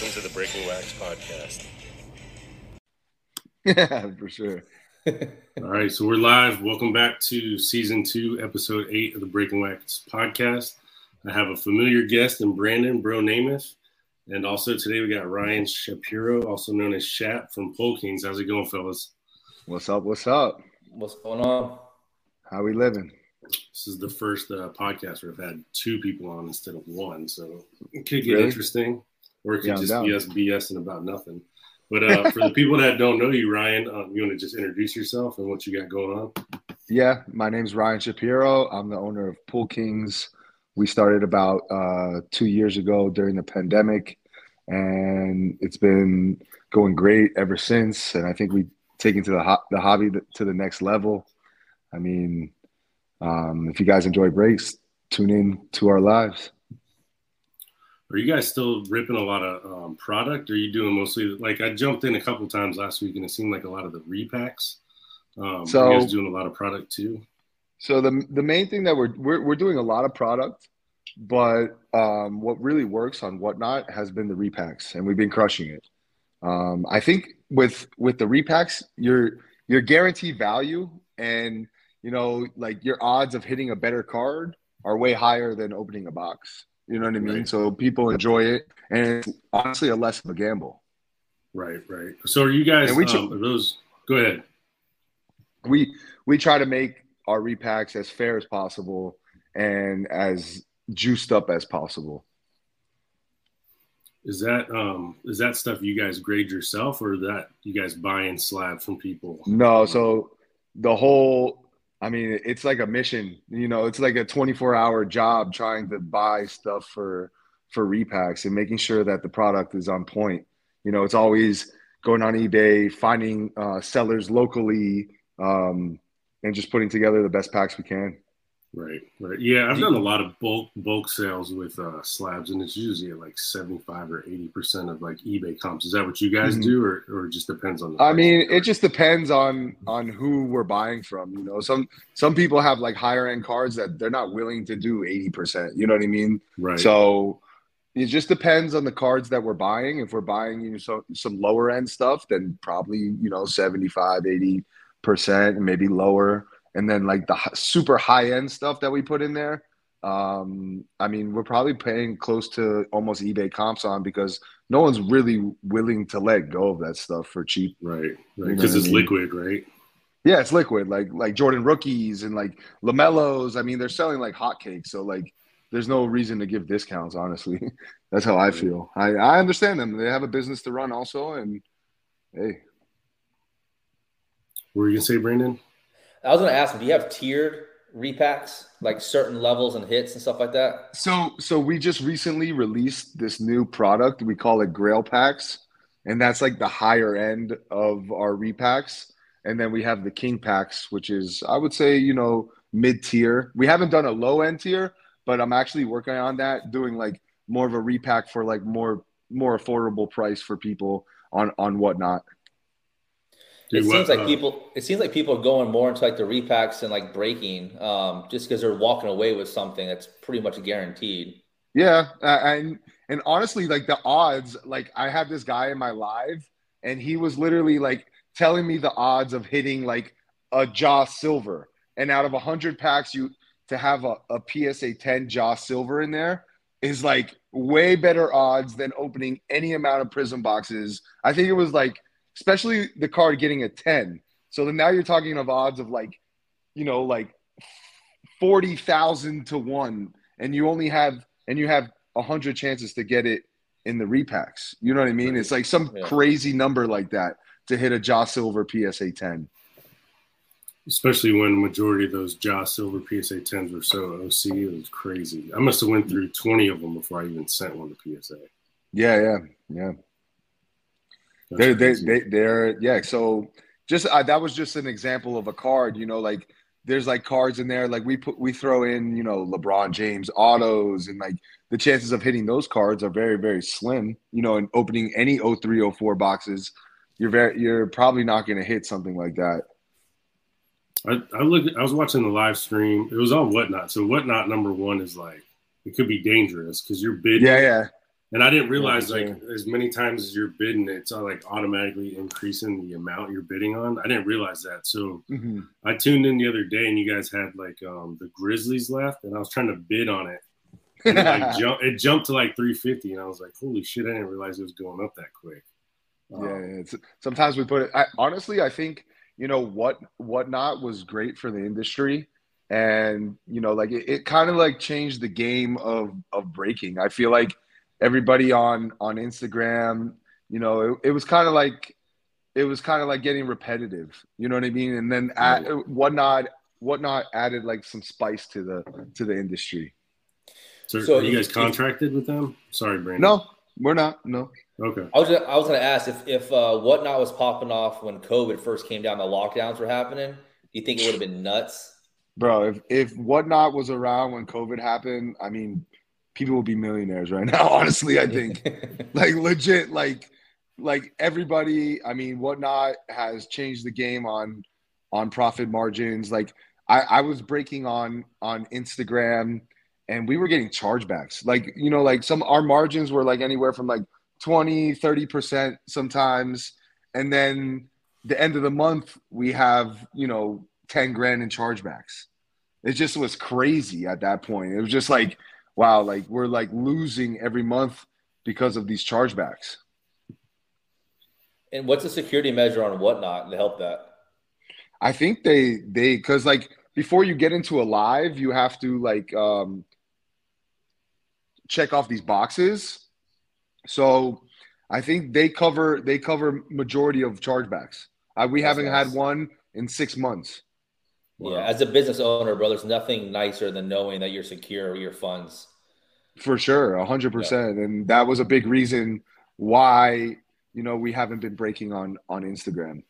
welcome to the Breaking Wax podcast. Yeah, for sure. All right, so we're live. Welcome back to season two, episode eight of the Breaking Wax podcast. I have a familiar guest in Brandon Bro Namath. And also today we got Ryan Shapiro, also known as Shap from Pole Kings. How's it going, fellas? What's up? What's up? What's going on? How we living? This is the first uh, podcast where I've had two people on instead of one, so it could get Really? interesting, or it could Yeah, just down. be us BSing about nothing. But uh, for the people that don't know you, Ryan, um, you want to just introduce yourself and what you got going on? Yeah, my name's Ryan Shapiro. I'm the owner of Pool Kings. We started about uh, two years ago during the pandemic, and it's been going great ever since. And I think we've taken to the ho- the hobby to the next level. I mean, um, if you guys enjoy breaks, tune in to our lives. Are you guys still ripping a lot of um, product? Or are you doing mostly like I jumped in a couple times last week and it seemed like a lot of the repacks. Um, So- are you guys doing a lot of product too? So the the main thing that we're we're, we're doing a lot of product, but um, what really works on whatnot has been the repacks, and we've been crushing it. Um, I think with with the repacks, you're you're guaranteed value, and you know like your odds of hitting a better card are way higher than opening a box. You know what I mean? Right. So people enjoy it, and it's honestly a less of a gamble. Right, right. So are you guys? And we um, are those? Go ahead. we we try to make our repacks as fair as possible and as juiced up as possible. Is that um is that stuff you guys grade yourself or that you guys buy in slab from people? No, so the whole I mean it's like a mission, you know, it's like a 24-hour job trying to buy stuff for for repacks and making sure that the product is on point. You know, it's always going on eBay, finding uh, sellers locally, um, and just putting together the best packs we can. Right, right. Yeah, I've done a lot of bulk bulk sales with uh, slabs, and it's usually at like seventy five or eighty percent of like eBay comps. Is that what you guys Mhm. do, or or it just depends on? The I mean, it just depends on on who we're buying from. You know, some some people have like higher end cards that they're not willing to do eighty percent. You know what I mean? right. So it just depends on the cards that we're buying. If we're buying you know, so, some lower end stuff, then probably you know 75, 80 percent, and maybe lower. And then like the super high end stuff that we put in there. Um, I mean, we're probably paying close to almost eBay comps on because no one's really willing to let go of that stuff for cheap. right, right. Because what I it's mean? liquid, right? Yeah, it's liquid, like like Jordan rookies and like LaMelos. I mean, they're selling like hotcakes, so like there's no reason to give discounts. Honestly, that's how I feel. I I understand them; they have a business to run also, and hey, What were you gonna say, Brandon? I was going to ask, do you have tiered repacks, like certain levels and hits and stuff like that? so so we just recently released this new product. We call it Grail Packs, and that's like the higher end of our repacks. And then we have the King Packs, which is I would say you know mid tier. We haven't done a low end tier, but I'm actually working on that, doing like more of a repack for like more more affordable price for people on on whatnot. It what, seems like uh, people. It seems like people are going more into like the repacks and like breaking, um, just because they're walking away with something that's pretty much guaranteed. Yeah, uh, and and honestly, like the odds, like I had this guy in my live, and he was literally like telling me the odds of hitting like a Ja Silver, and out of a hundred packs, you to have a, a PSA 10 Ja Silver in there is like way better odds than opening any amount of Prizm boxes. I think it was like, especially the card getting a 10. So then now you're talking of odds of like, you know, like forty thousand to one, and you only have and you have hundred chances to get it in the repacks. You know what I mean? It's like some Yeah. crazy number like that to hit a Joss Silver PSA ten. especially when majority of those Josh Silver PSA 10s were so OC, it was crazy. I must have went through 20 of them before I even sent one to PSA. Yeah, yeah, yeah. They're they they they're yeah. So just uh, that was just an example of a card. You know, like there's like cards in there. Like we put we throw in you know LeBron James autos and like the chances of hitting those cards are very very slim. You know, and opening any 03, 04 boxes, you're very you're probably not going to hit something like that. I, I look. I was watching the live stream. It was on Whatnot. So Whatnot number one is like it could be dangerous because you're bidding. Yeah, yeah. And I didn't realize like as many times as you're bidding, it's uh, like automatically increasing the amount you're bidding on. I didn't realize that. So Mhm. I tuned in the other day and you guys had like um the Grizzlies left and I was trying to bid on it. It, like, jump, it jumped to like 350 and I was like, holy shit, I didn't realize it was going up that quick. Um, Yeah, sometimes we put it. I, honestly, I think you know what whatnot was great for the industry, and you know, like it, it kind of like changed the game of of breaking. I feel like everybody on on Instagram, you know, it, it was kind of like it was kind of like getting repetitive. You know what I mean? And then at, whatnot whatnot added like some spice to the to the industry. So, So are you guys contracted with them? Sorry, Brandon. No, we're not. No. Okay. I was gonna, I was going to ask if if uh, whatnot was popping off when COVID first came down, the lockdowns were happening. Do you think it would have been nuts? Bro, if if whatnot was around when COVID happened, I mean, people will be millionaires right now. Honestly, I think like legit, like like everybody. I mean, whatnot has changed the game on on profit margins. Like I, I was breaking on on Instagram, and we were getting chargebacks. Like you know, like some our margins were like anywhere from like 20, 30 percent sometimes, and then the end of the month we have you know 10 grand in chargebacks. It just was crazy at that point. It was just like, wow, like we're like losing every month because of these chargebacks. and what's the security measure on whatnot to help that? I think they they because like before you get into a live, you have to like um check off these boxes. So I think they cover they cover majority of chargebacks. Uh, we That's haven't nice. had one in six months. Yeah, as a business owner, bro, there's nothing nicer than knowing that you're secure your funds. For sure, a hundred percent, and that was a big reason why you know we haven't been breaking on on Instagram.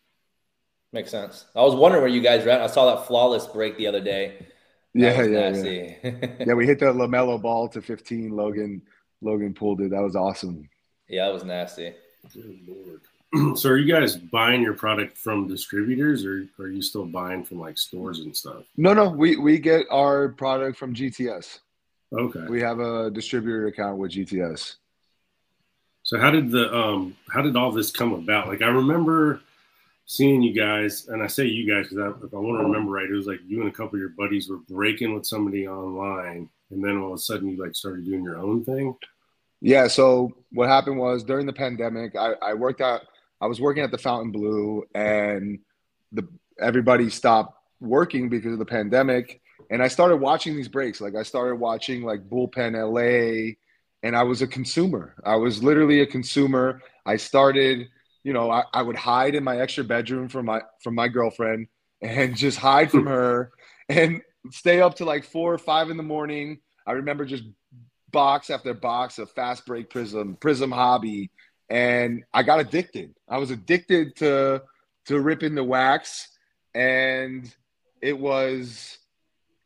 Makes sense. I was wondering where you guys were at. I saw that flawless break the other day. That Yeah, was yeah, yeah. nasty. Yeah, we hit the Lamelo ball to fifteen. Logan Logan pulled it. That was awesome. yeah, that was nasty. Good lord. so are you guys buying your product from distributors or are you still buying from like stores and stuff? No, no, we we get our product from GTS. Okay. We have a distributor account with GTS. So how did the um how did all this come about? Like I remember seeing you guys, and I say you guys because I, if I want to remember right, it was like you and a couple of your buddies were breaking with somebody online, and then all of a sudden you like started doing your own thing. Yeah. So what happened was during the pandemic, I, I worked out. I was working at the Fontainebleau, and the everybody stopped working because of the pandemic. And I started watching these breaks. Like I started watching like Bullpen LA, and I was a consumer. I was literally a consumer. I started, you know, I, I would hide in my extra bedroom from my from my girlfriend and just hide from her and stay up to like four or five in the morning. I remember just box after box of fast break prizm, prizm hobby, and I got addicted. I was addicted to to ripping the wax, and it was,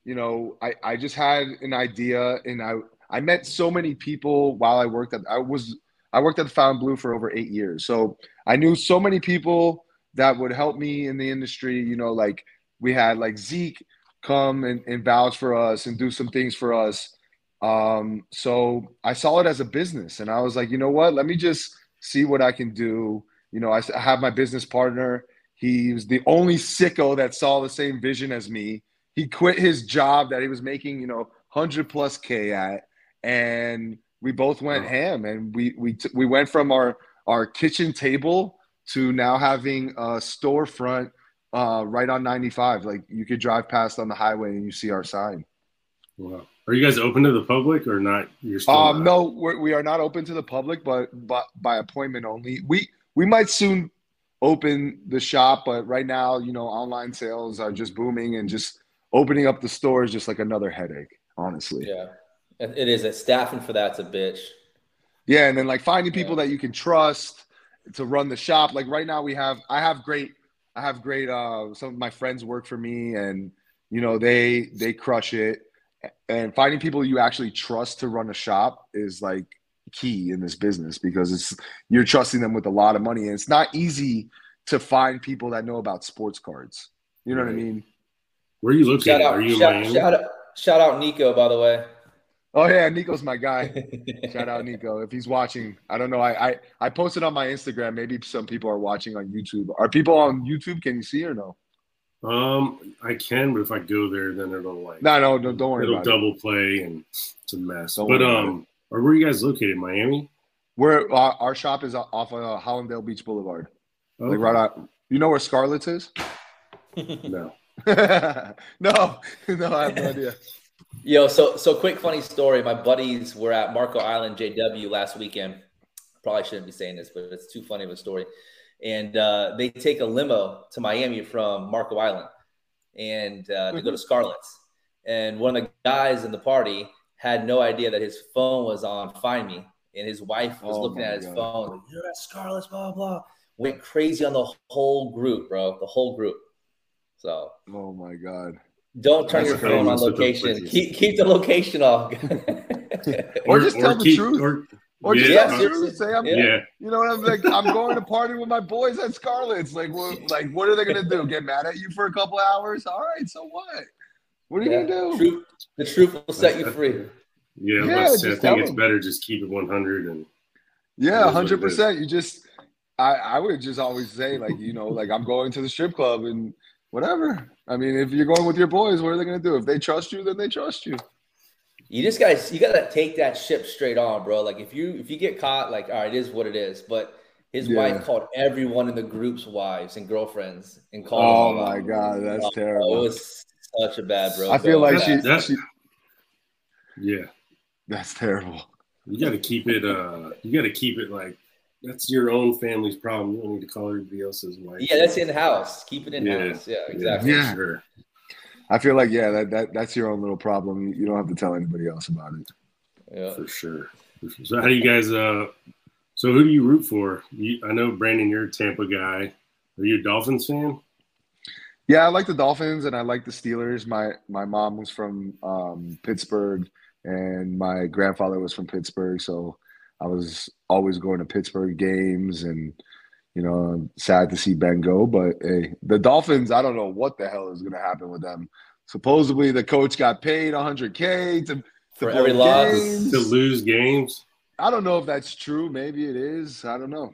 you know, I I just had an idea, and I I met so many people while I worked at I was I worked at Fontainebleau for over eight years, so I knew so many people that would help me in the industry. You know, like we had like Zeke come and, and vouch for us and do some things for us. Um, so I saw it as a business and I was like, you know what, let me just see what I can do. You know, I have my business partner. He was the only sicko that saw the same vision as me. He quit his job that he was making, you know, 100 plus K at, and we both went ham and we, we, t- we went from our, our kitchen table to now having a storefront uh, right on 95. Like you could drive past on the highway and you see our sign. Wow. Are you guys open to the public or not? You're still Um, not? no, we're, we are not open to the public, but but by appointment only. We we might soon open the shop, but right now, you know, online sales are just booming, and just opening up the store is just like another headache, honestly. Yeah, it is. It staffing for that's a bitch. Yeah, and then like finding people Yeah. that you can trust to run the shop. Like right now, we have I have great I have great. Uh, some of my friends work for me, and you know they they crush it. And finding people you actually trust to run a shop is like key in this business because it's you're trusting them with a lot of money, and it's not easy to find people that know about sports cards. You know what I mean? Where are you located? Shout out, Are you shout, Miami? shout out, shout out Nico, by the way. Oh yeah, Nico's my guy. Shout out Nico if he's watching. I don't know. I, I I posted on my Instagram. Maybe some people are watching on YouTube. Are people on YouTube? Can you see or no? Um, I can, but if I go there, then it'll like No, no, no don't worry it'll about it. double play and it's a mess. Don't but um, or where are you guys located? Miami? We're uh, our shop is off of uh, Hallandale Beach Boulevard, like right out. You know where Scarlett's is? No. no, no, I have no idea. Yo, so so quick funny story. My buddies were at Marco Island JW last weekend. Probably shouldn't be saying this, but it's too funny of a story. And uh, they take a limo to Miami from Marco Island and uh, to go to Scarlett's. And one of the guys in the party had no idea that his phone was on Find Me, and his wife was Oh looking at his God. phone. You're at Scarlett's, blah blah. Went crazy on the whole group, bro. The whole group. So Oh my god. don't turn That's your phone on location. Keep keep the location off. Or just tell the truth. Or, Or just yeah, tell the seriously. truth. Say I'm, Yeah. yeah. you know what I'm like. I'm going to party with my boys at Scarlett's. Like, what? Like, what are they gonna do? Get mad at you for a couple hours? All right. So what? What are you Yeah. gonna do? Truth, the truth will set you free. Yeah, Yeah, but I think it's them. better just keep it 100 and Yeah, It is hundred percent. You just, I, I would just always say like, you know, like I'm going to the strip club and whatever. I mean, if you're going with your boys, what are they gonna do? If they trust you, then they trust you. You just guys, you gotta take that ship straight on, bro. Like if you if you get caught, like all right, it is what it is. But his Yeah. wife called everyone in the group's wives and girlfriends and called. Oh my out. god, that's Oh, It terrible. was such a bad, bro. I feel like she, That- she, yeah. that's terrible. You got to keep it. Uh, you got to keep it like that's your own family's problem. You don't need to call everybody else's wife. Yeah, that's in house. Keep it in Yeah. house. Yeah, exactly. Yeah. Sure. I feel like yeah, that, that that's your own little problem. You don't have to tell anybody else about it. Yeah. For sure. For sure. So how do you guys? Uh, so who do you root for? You, I know Brandon, you're a Tampa guy. Are you a Dolphins fan? Yeah, I like the Dolphins and I like the Steelers. My my mom was from um, Pittsburgh and my grandfather was from Pittsburgh, so I was always going to Pittsburgh games and you know, sad to see Ben go, but hey, the Dolphins, I don't know what the hell is going to happen with them. Supposedly the coach got paid 100k to, to For every loss. To lose games. I don't know if that's true. Maybe it is. I don't know.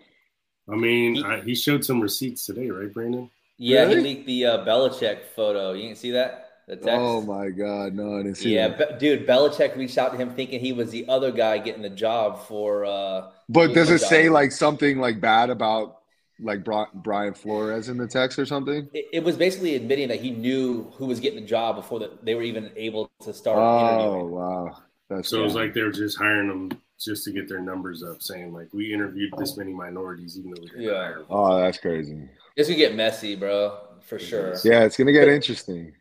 I mean, I, he showed some receipts today, right, Brandon? Yeah, Really? he leaked the uh, Belichick photo. You didn't see that? The text. Oh my god, no, I didn't see Yeah, that. Be- dude, Belichick reached out to him thinking he was the other guy getting the job for. uh But does it say like something like bad about like Bri- Brian Flores in the text or something? It, it was basically admitting that he knew who was getting the job before that they were even able to start Oh wow, that's So it was like they were just hiring them just to get their numbers up, saying like we interviewed this many minorities, even though we didn't Yeah. hire oh, that's crazy. It's gonna get messy, bro, for sure. Yeah, it's gonna get interesting.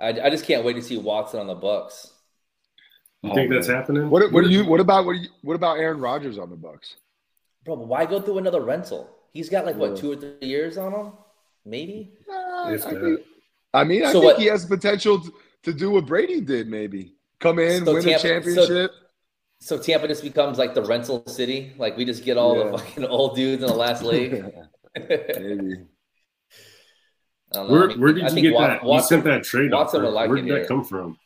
I, I just can't wait to see Watson on the Bucks. You Oh, think that's man. happening? What what do you what about what do you, what about Aaron Rodgers on the Bucks? Bro, but why go through another rental? He's got like what two or three years on him, maybe. Uh, I, think, I mean, I So think what- he has potential to, to do what Brady did. Maybe come in, So win Tampa- a championship. So Tampa just becomes like the rental city. Like we just get all Yeah. the fucking old dudes in the last league. Maybe. Don't know. Where, I mean, where did I you get Wa- that? you Watson- sent that trade Watson offer. would like Where did that here. come from?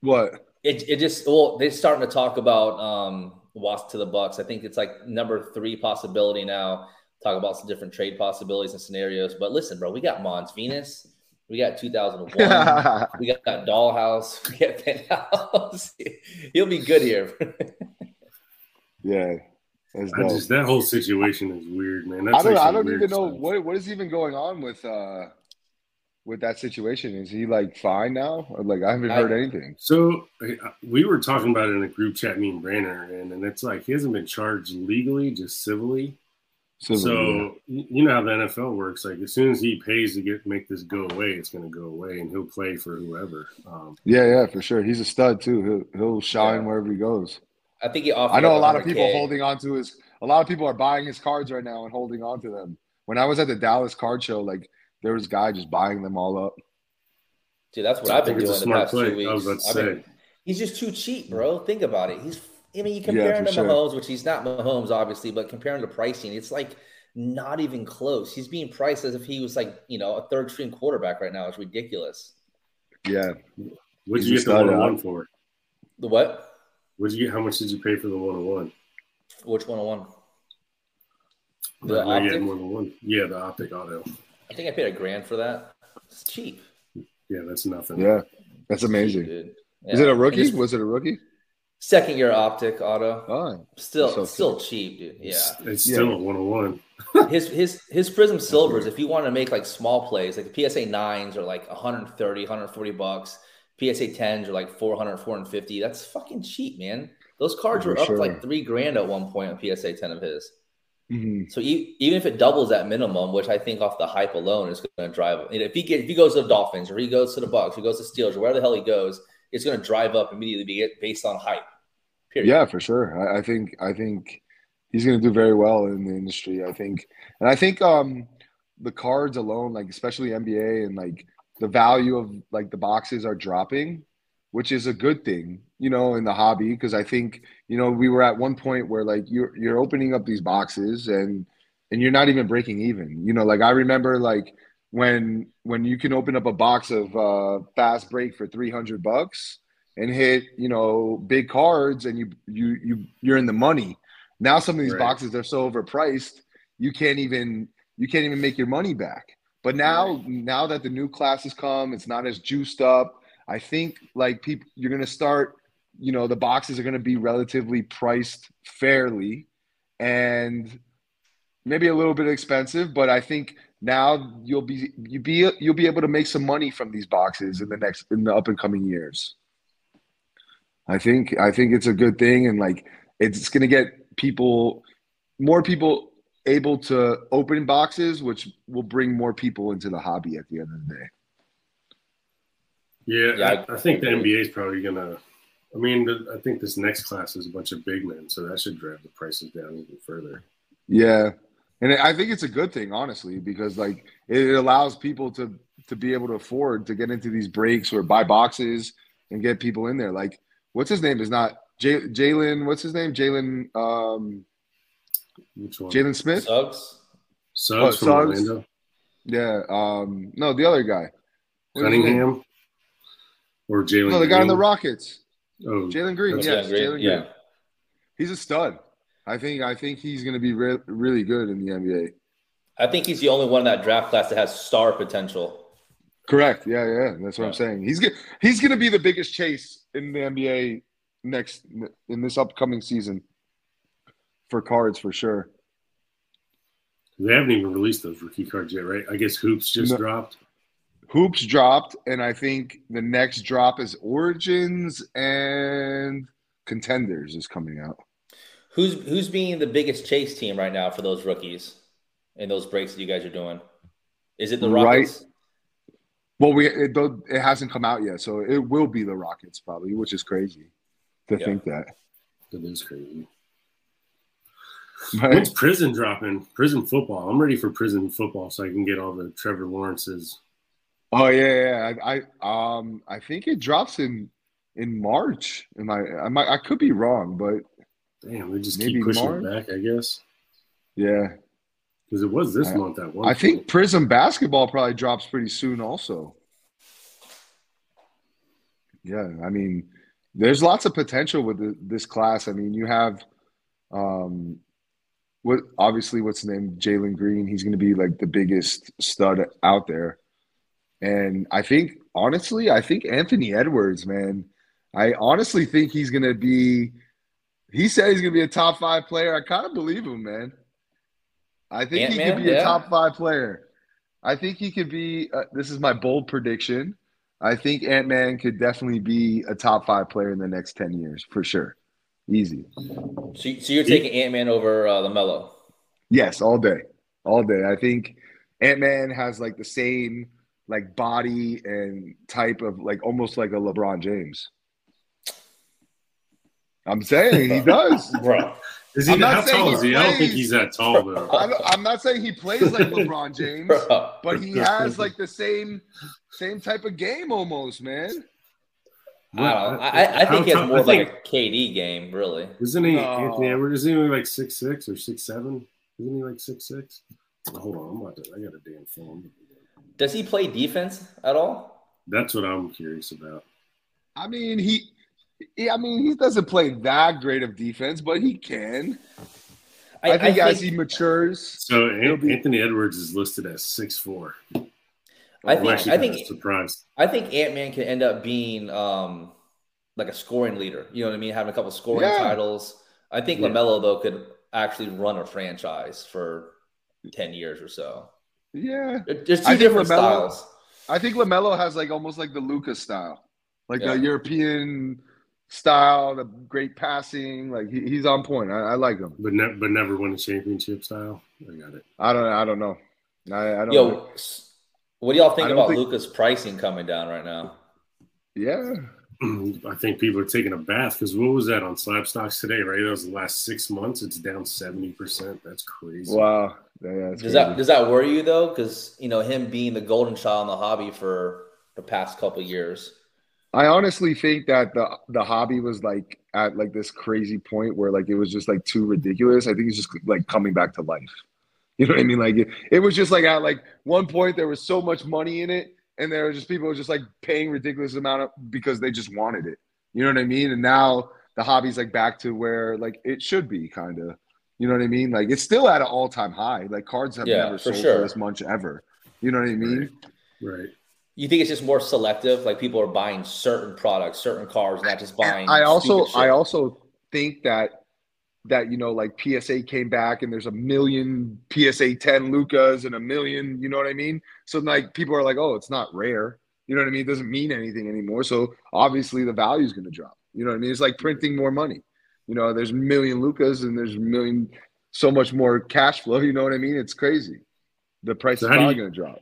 What? It, it just well they're starting to talk about um Wasp to the Bucks. I think it's like number three possibility now. Talk about some different trade possibilities and scenarios. But listen, bro, we got Mons Venus, we got 2001, we got, got Dollhouse, we got Penthouse. He'll be good here. yeah, that's I just that whole situation is weird, man. That's I don't. I don't weird even know what what is even going on with uh with that situation. Is he like fine now? Or, like I haven't I- heard anything. So uh, we were talking about it in a group chat, me and Brandon, and, and it's like he hasn't been charged legally, just civilly. So, So y- you know how the NFL works. Like as soon as he pays to get make this go away, it's going to go away, and he'll play for whoever. Um, yeah, yeah, for sure. He's a stud too. He'll he'll shine Yeah. wherever he goes. I think he offered. I know a lot of people 100K. holding on to his. A lot of people are buying his cards right now and holding on to them. When I was at the Dallas card show, like there was a guy just buying them all up. Dude, that's what I I've been think doing the smart past play. two weeks. I was about to I've been- he's just too cheap, bro. Think about it. He's I mean, you Yeah, him to sure. Mahomes, which he's not Mahomes, obviously, but comparing to pricing, it's like not even close. He's being priced as if he was like, you know, a third string quarterback right now. It's ridiculous. Yeah, What did you a get the one on one for? The what? What did you? How much did you pay for the one on one? Which one on one? I The know you had optic? more than one. Yeah, the optic auto. I think I paid a grand for that. It's cheap. Yeah, that's nothing. Yeah, that's amazing. Cheap, dude. Is it a rookie? it's Was it a rookie? Second year optic auto. Oh, Still, so still cheap, dude. Yeah. It's, it's Yeah. still a one on one. his his his prizm silvers if you want to make like small plays like the psa 9s are like 130 140 bucks psa 10s are like 400 450 that's fucking cheap man those cards For were up sure. like three grand at one point on psa 10 of his Mhm. so e- even if it doubles that minimum which i think off the hype alone is going to drive if he get if he goes to the dolphins or he goes to the bucks or he goes to steelers or wherever the hell he goes it's going to drive up immediately based on hype period Yeah, for sure. I, I think I think he's going to do very well in the industry. I think, and I think um the cards alone, like especially NBA and like the value of like the boxes are dropping, which is a good thing, you know, in the hobby because I think you know we were at one point where like you're you're opening up these boxes and and you're not even breaking even. You know, like I remember like when when you can open up a box of uh fast break for 300 bucks and hit you know big cards and you you you you're in the money now some of these Right. boxes are so overpriced you can't even you can't even make your money back but now now that the new classes come it's not as juiced up i think like people you're going to start you know the boxes are going to be relatively priced fairly and maybe a little bit expensive but i think now you'll be you be you'll be able to make some money from these boxes in the next in the up and coming years I think I think it's a good thing, and like it's going to get people, more people able to open boxes, which will bring more people into the hobby at the end of the day. Yeah, Yeah, I, I I think the agree. NBA is probably gonna. I mean, the, I think this next class is a bunch of big men, so that should drive the prices down even further. Yeah, and I think it's a good thing, honestly, because like it allows people to to be able to afford to get into these breaks or buy boxes and get people in there. Like, what's his name? Is not J- Jalen. What's his name? Jalen. Um, Which one? Jalen Smith. Suggs? Suggs Oh, from Suggs. Orlando. Yeah. Um, no, the other guy. What is his name? Cunningham or Jalen. No, the guy on the Rockets. Oh, Jalen Green. Yes, Jalen Green, yeah. He's a stud. I think. I think he's going to be re- really good in the NBA. I think he's the only one in that draft class that has star potential. Correct. Yeah, yeah. That's what I'm saying. He's go- he's going to be the biggest chase in the NBA next in this upcoming season for cards for sure. they haven't even released those rookie cards yet, right? I guess hoops just No. dropped. Hoops dropped, and I think the next drop is Origins and Contenders is coming out. Who's who's being the biggest chase team right now for those rookies and those breaks that you guys are doing? Is it the Right. Rockets? Well, we it, though it hasn't come out yet, so it will be the Rockets probably, which is crazy to Yeah. think that. That is crazy. Right? When's prizm dropping? Prizm football. I'm ready for prizm football so I can get all the Trevor Lawrence's. Oh yeah, yeah. I, I um I think it drops in in March. Am I? I might, I could be wrong, but Damn, they just Maybe keep pushing March? it back, I guess. yeah, Because it was this I- month at one I think. Prizm basketball probably drops pretty soon. Also, yeah. I mean, there's lots of potential with the, this class. I mean, you have um what obviously what's his name Jalen Green. He's going to be like the biggest stud out there, and I think honestly, I think Anthony Edwards, man. I honestly think he's going to be. He said he's going to be a top five player. I kind of believe him, man. I think he Ant-Man, could be a top five player. I think he could be. Uh, this is my bold prediction. I think Ant Man could definitely be a top five player in the next ten years for sure. Easy. So, so you're taking Ant Man over uh, Lamelo? Yes, all day, all day. I think Ant Man has like the same like body and type of like almost like a LeBron James. I'm saying he does. Bro, Is he, I'm not how saying tall he is he? I don't think he's that tall, though. I'm, I'm not saying he plays like LeBron James, but he has like the same same type of game almost, man. I, don't know. I, I- I think he has more I of like a KD game, really. Isn't he No. Anthony Edwards? Isn't he like six six or six seven? Isn't he like six six? hold on, I'm about to. I got a damn phone. Does he play defense at all? That's what I'm curious about. I mean, he Yeah, I mean, he doesn't play that great of defense, but he can. I, I think I as he matures. So be... Anthony Edwards is listed as six four. I think. I think. Surprised. I think Ant Man can end up being um, like a scoring leader. You know what I mean? Having a couple scoring yeah. titles. I think yeah. Lamelo though could actually run a franchise for ten years or so. Yeah, there's two I different LaMelo, styles. I think Lamelo has like almost like the Luka's style, like yeah. a European style, the great passing. Like he, he's on point. I, I like him. But ne- but never win a championship style. I got it. I don't. I don't know. I, I don't. Yo, know. what do y'all think about think... Luka's pricing coming down right now? Yeah. I think people are taking a bath because what was that on Slabstox today? Right, that was the last six months. It's down seventy percent. That's crazy. Wow. Yeah, does crazy. that does that worry you though? Because you know him being the golden child in the hobby for the past couple years. I honestly think that the the hobby was like at like this crazy point where like it was just like too ridiculous. I think it's just like coming back to life. You know what I mean? Like it, it was just like at like one point there was so much money in it, and there were just people just like paying ridiculous amount of because they just wanted it. You know what I mean? And now the hobby's like back to where like it should be, kind of. You know what I mean? Like it's still at an all time high. Like cards have yeah, never sold sure. for this much ever. You know what I mean? Right. right. You think it's just more selective? Like people are buying certain products, certain cars, not just buying. I also, I also think that that you know, like PSA came back and there's a million PSA 10 Lukas and a million. You know what I mean? So like people are like, oh, it's not rare. You know what I mean? It doesn't mean anything anymore. So obviously the value is going to drop. You know what I mean? It's like printing more money. You know, there's a million Lukas and there's a million, so much more cash flow. You know what I mean? It's crazy. The price so is probably going to drop.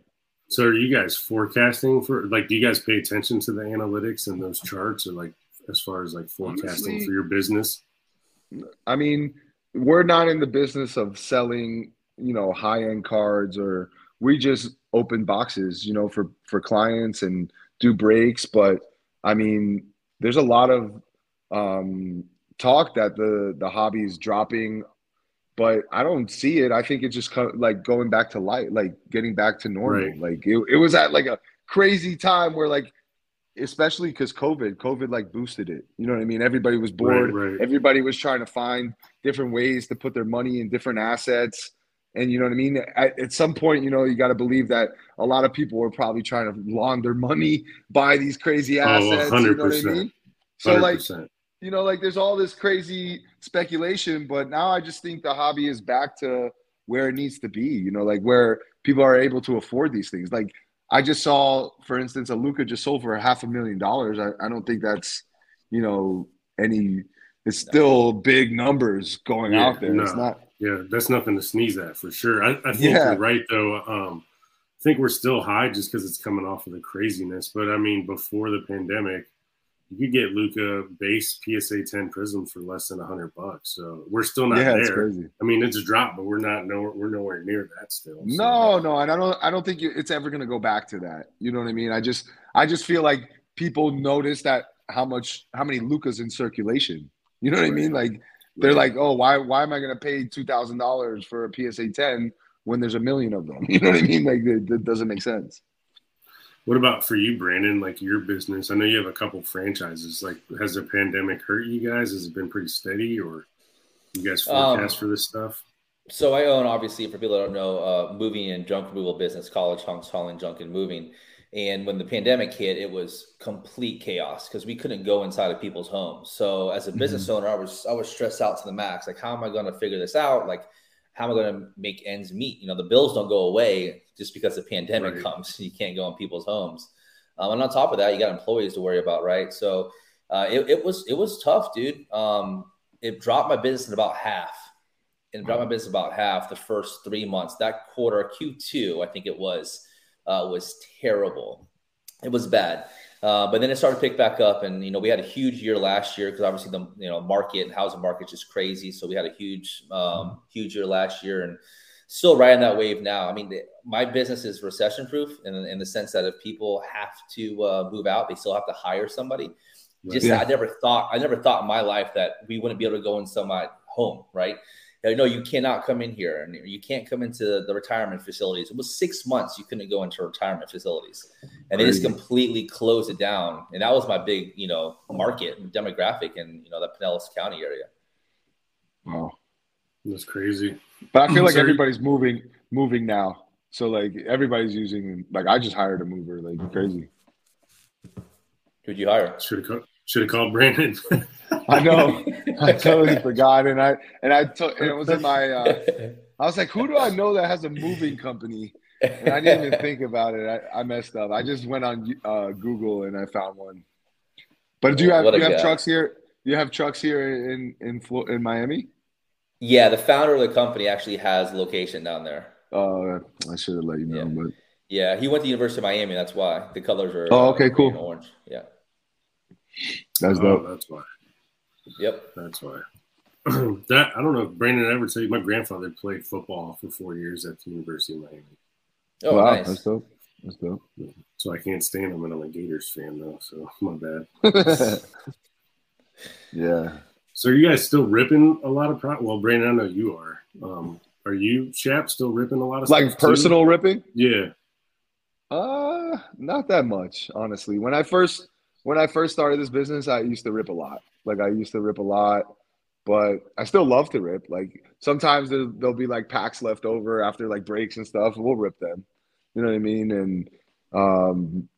So are you guys forecasting for like do you guys pay attention to the analytics and those charts or like as far as like forecasting Honestly, for your business? I mean, we're not in the business of selling, you know, high-end cards or we just open boxes, you know, for for clients and do breaks, but I mean, there's a lot of um talk that the the hobby is dropping but I don't see it. I think it's just like going back to light, like getting back to normal. Right. Like it, it was at like a crazy time where like, especially because COVID, COVID like boosted it. You know what I mean? Everybody was bored. Right, right. Everybody was trying to find different ways to put their money in different assets. And you know what I mean? At, at some point, you know, you got to believe that a lot of people were probably trying to launder money, buy these crazy oh, assets. Oh, you know what I mean? So 100%. like you know, like there's all this crazy speculation, but now I just think the hobby is back to where it needs to be, you know, like where people are able to afford these things. Like I just saw, for instance, a Luka just sold for a half a million dollars. I, I don't think that's, you know, any it's still big numbers going yeah, out there. No. It's not yeah, that's nothing to sneeze at for sure. I, I think yeah. you're right though. Um, I think we're still high just because it's coming off of the craziness. But I mean, before the pandemic, you could get Luka base PSA 10 Prizm for less than hundred bucks. So we're still not yeah, there. I mean, it's a drop, but we're not nowhere, we're nowhere near that still. So. No, no, and I don't I don't think it's ever going to go back to that. You know what I mean? I just I just feel like people notice that how much how many Lukas in circulation. You know what right. I mean? Like they're right. like, oh, why why am I going to pay two thousand dollars for a PSA 10 when there's a million of them? You know what I mean? Like it, it doesn't make sense. What about for you, Brandon? Like your business, I know you have a couple franchises. Like, has the pandemic hurt you guys? Has it been pretty steady, or you guys forecast um, for this stuff? So I own, obviously, for people that don't know, uh, moving and junk removal business, college hunks, hauling junk and moving. And when the pandemic hit, it was complete chaos because we couldn't go inside of people's homes. So as a business mm-hmm. owner, I was I was stressed out to the max. Like, how am I going to figure this out? Like, how am I going to make ends meet? You know, the bills don't go away just because the pandemic right. comes. You can't go in people's homes. Um, and on top of that, you got employees to worry about, right? So uh, it, it, was it was tough, dude. Um, it dropped my business in about half. It dropped my business about half the first three months. That quarter, Q2, I think it was, uh, was terrible. It was bad. Uh, but then it started to pick back up, and you know we had a huge year last year because obviously the you know market and housing market is just crazy. So we had a huge um, huge year last year, and still riding that wave now. I mean, the, my business is recession proof in, in the sense that if people have to uh, move out, they still have to hire somebody. Just yeah. I never thought I never thought in my life that we wouldn't be able to go in my home, right? No, you cannot come in here, and you can't come into the retirement facilities. It was six months you couldn't go into retirement facilities, and they just completely closed it down. And that was my big, you know, market demographic in you know the Pinellas County area. Wow, that's crazy. But I feel like everybody's moving, moving now. So like everybody's using. Like I just hired a mover. Like crazy. Who'd you hire? Should have should have called Brandon. I know. I totally forgot, and I and I took and it was in my. Uh, I was like, who do I know that has a moving company? And I didn't even think about it. I, I messed up. I just went on uh, Google and I found one. But do you have do you have guy. trucks here? You have trucks here in in in Miami? Yeah, the founder of the company actually has location down there. Uh, I should have let you know, yeah. but yeah, he went to the University of Miami. That's why the colors are. Oh, okay, cool. Orange. Yeah. That's dope. Oh, that's why. Yep. That's why. that I don't know if Brandon ever tell you my grandfather played football for four years at the University of Miami. Oh, wow, nice. That's dope. That's dope. So I can't stand him, and I'm a Gators fan though. So my bad. yeah. So are you guys still ripping a lot of pro? Well, Brandon, I know you are. Um, are you, Shap, still ripping a lot of like personal too? ripping? Yeah. Uh, not that much, honestly. When I first when I first started this business, I used to rip a lot. Like I used to rip a lot, but I still love to rip. Like sometimes there, will be like packs left over after like breaks and stuff. We'll rip them. You know what I mean? And um,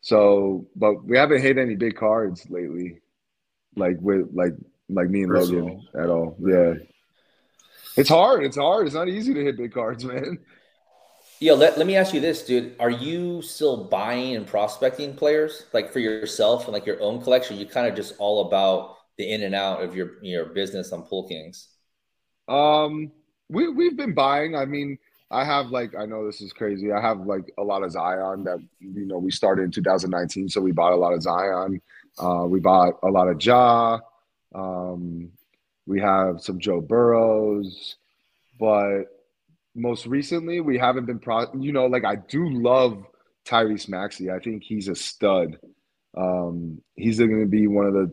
so, but we haven't hit any big cards lately, like with like like me and Personal. Logan at all. Yeah, it's hard. It's hard. It's not easy to hit big cards, man. Yo, let, let me ask you this, dude. Are you still buying and prospecting players like for yourself and like your own collection? You kind of just all about the in and out of your your business on Pool Kings. Um, we we've been buying. I mean, I have like I know this is crazy. I have like a lot of Zion that you know we started in 2019, so we bought a lot of Zion. Uh, we bought a lot of Ja. Um, we have some Joe Burrows, but most recently we haven't been pro you know like i do love tyrese maxey. I think he's a stud. Um he's going to be one of the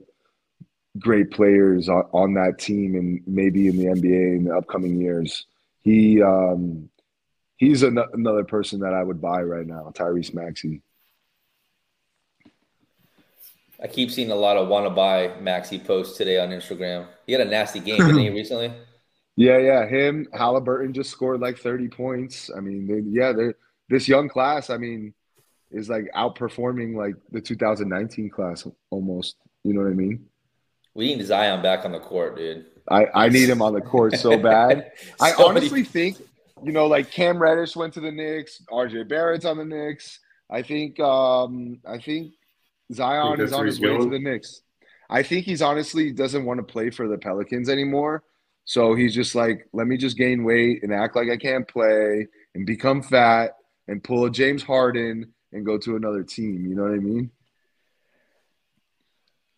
great players on, on that team and maybe in the nba in the upcoming years. He um he's an- another person that i would buy right now tyrese maxey. I keep seeing a lot of want to buy maxey posts today on instagram. He had a nasty game didn't he recently yeah, yeah. Him, Halliburton just scored like 30 points. I mean, they, yeah, they're this young class, I mean, is like outperforming like the 2019 class almost. You know what I mean? We need Zion back on the court, dude. I, I need him on the court so bad. so I honestly think, you know, like Cam Reddish went to the Knicks, RJ Barrett's on the Knicks. I think um I think Zion think is on his way going? to the Knicks. I think he's honestly doesn't want to play for the Pelicans anymore. So he's just like, let me just gain weight and act like I can't play and become fat and pull a James Harden and go to another team. You know what I mean?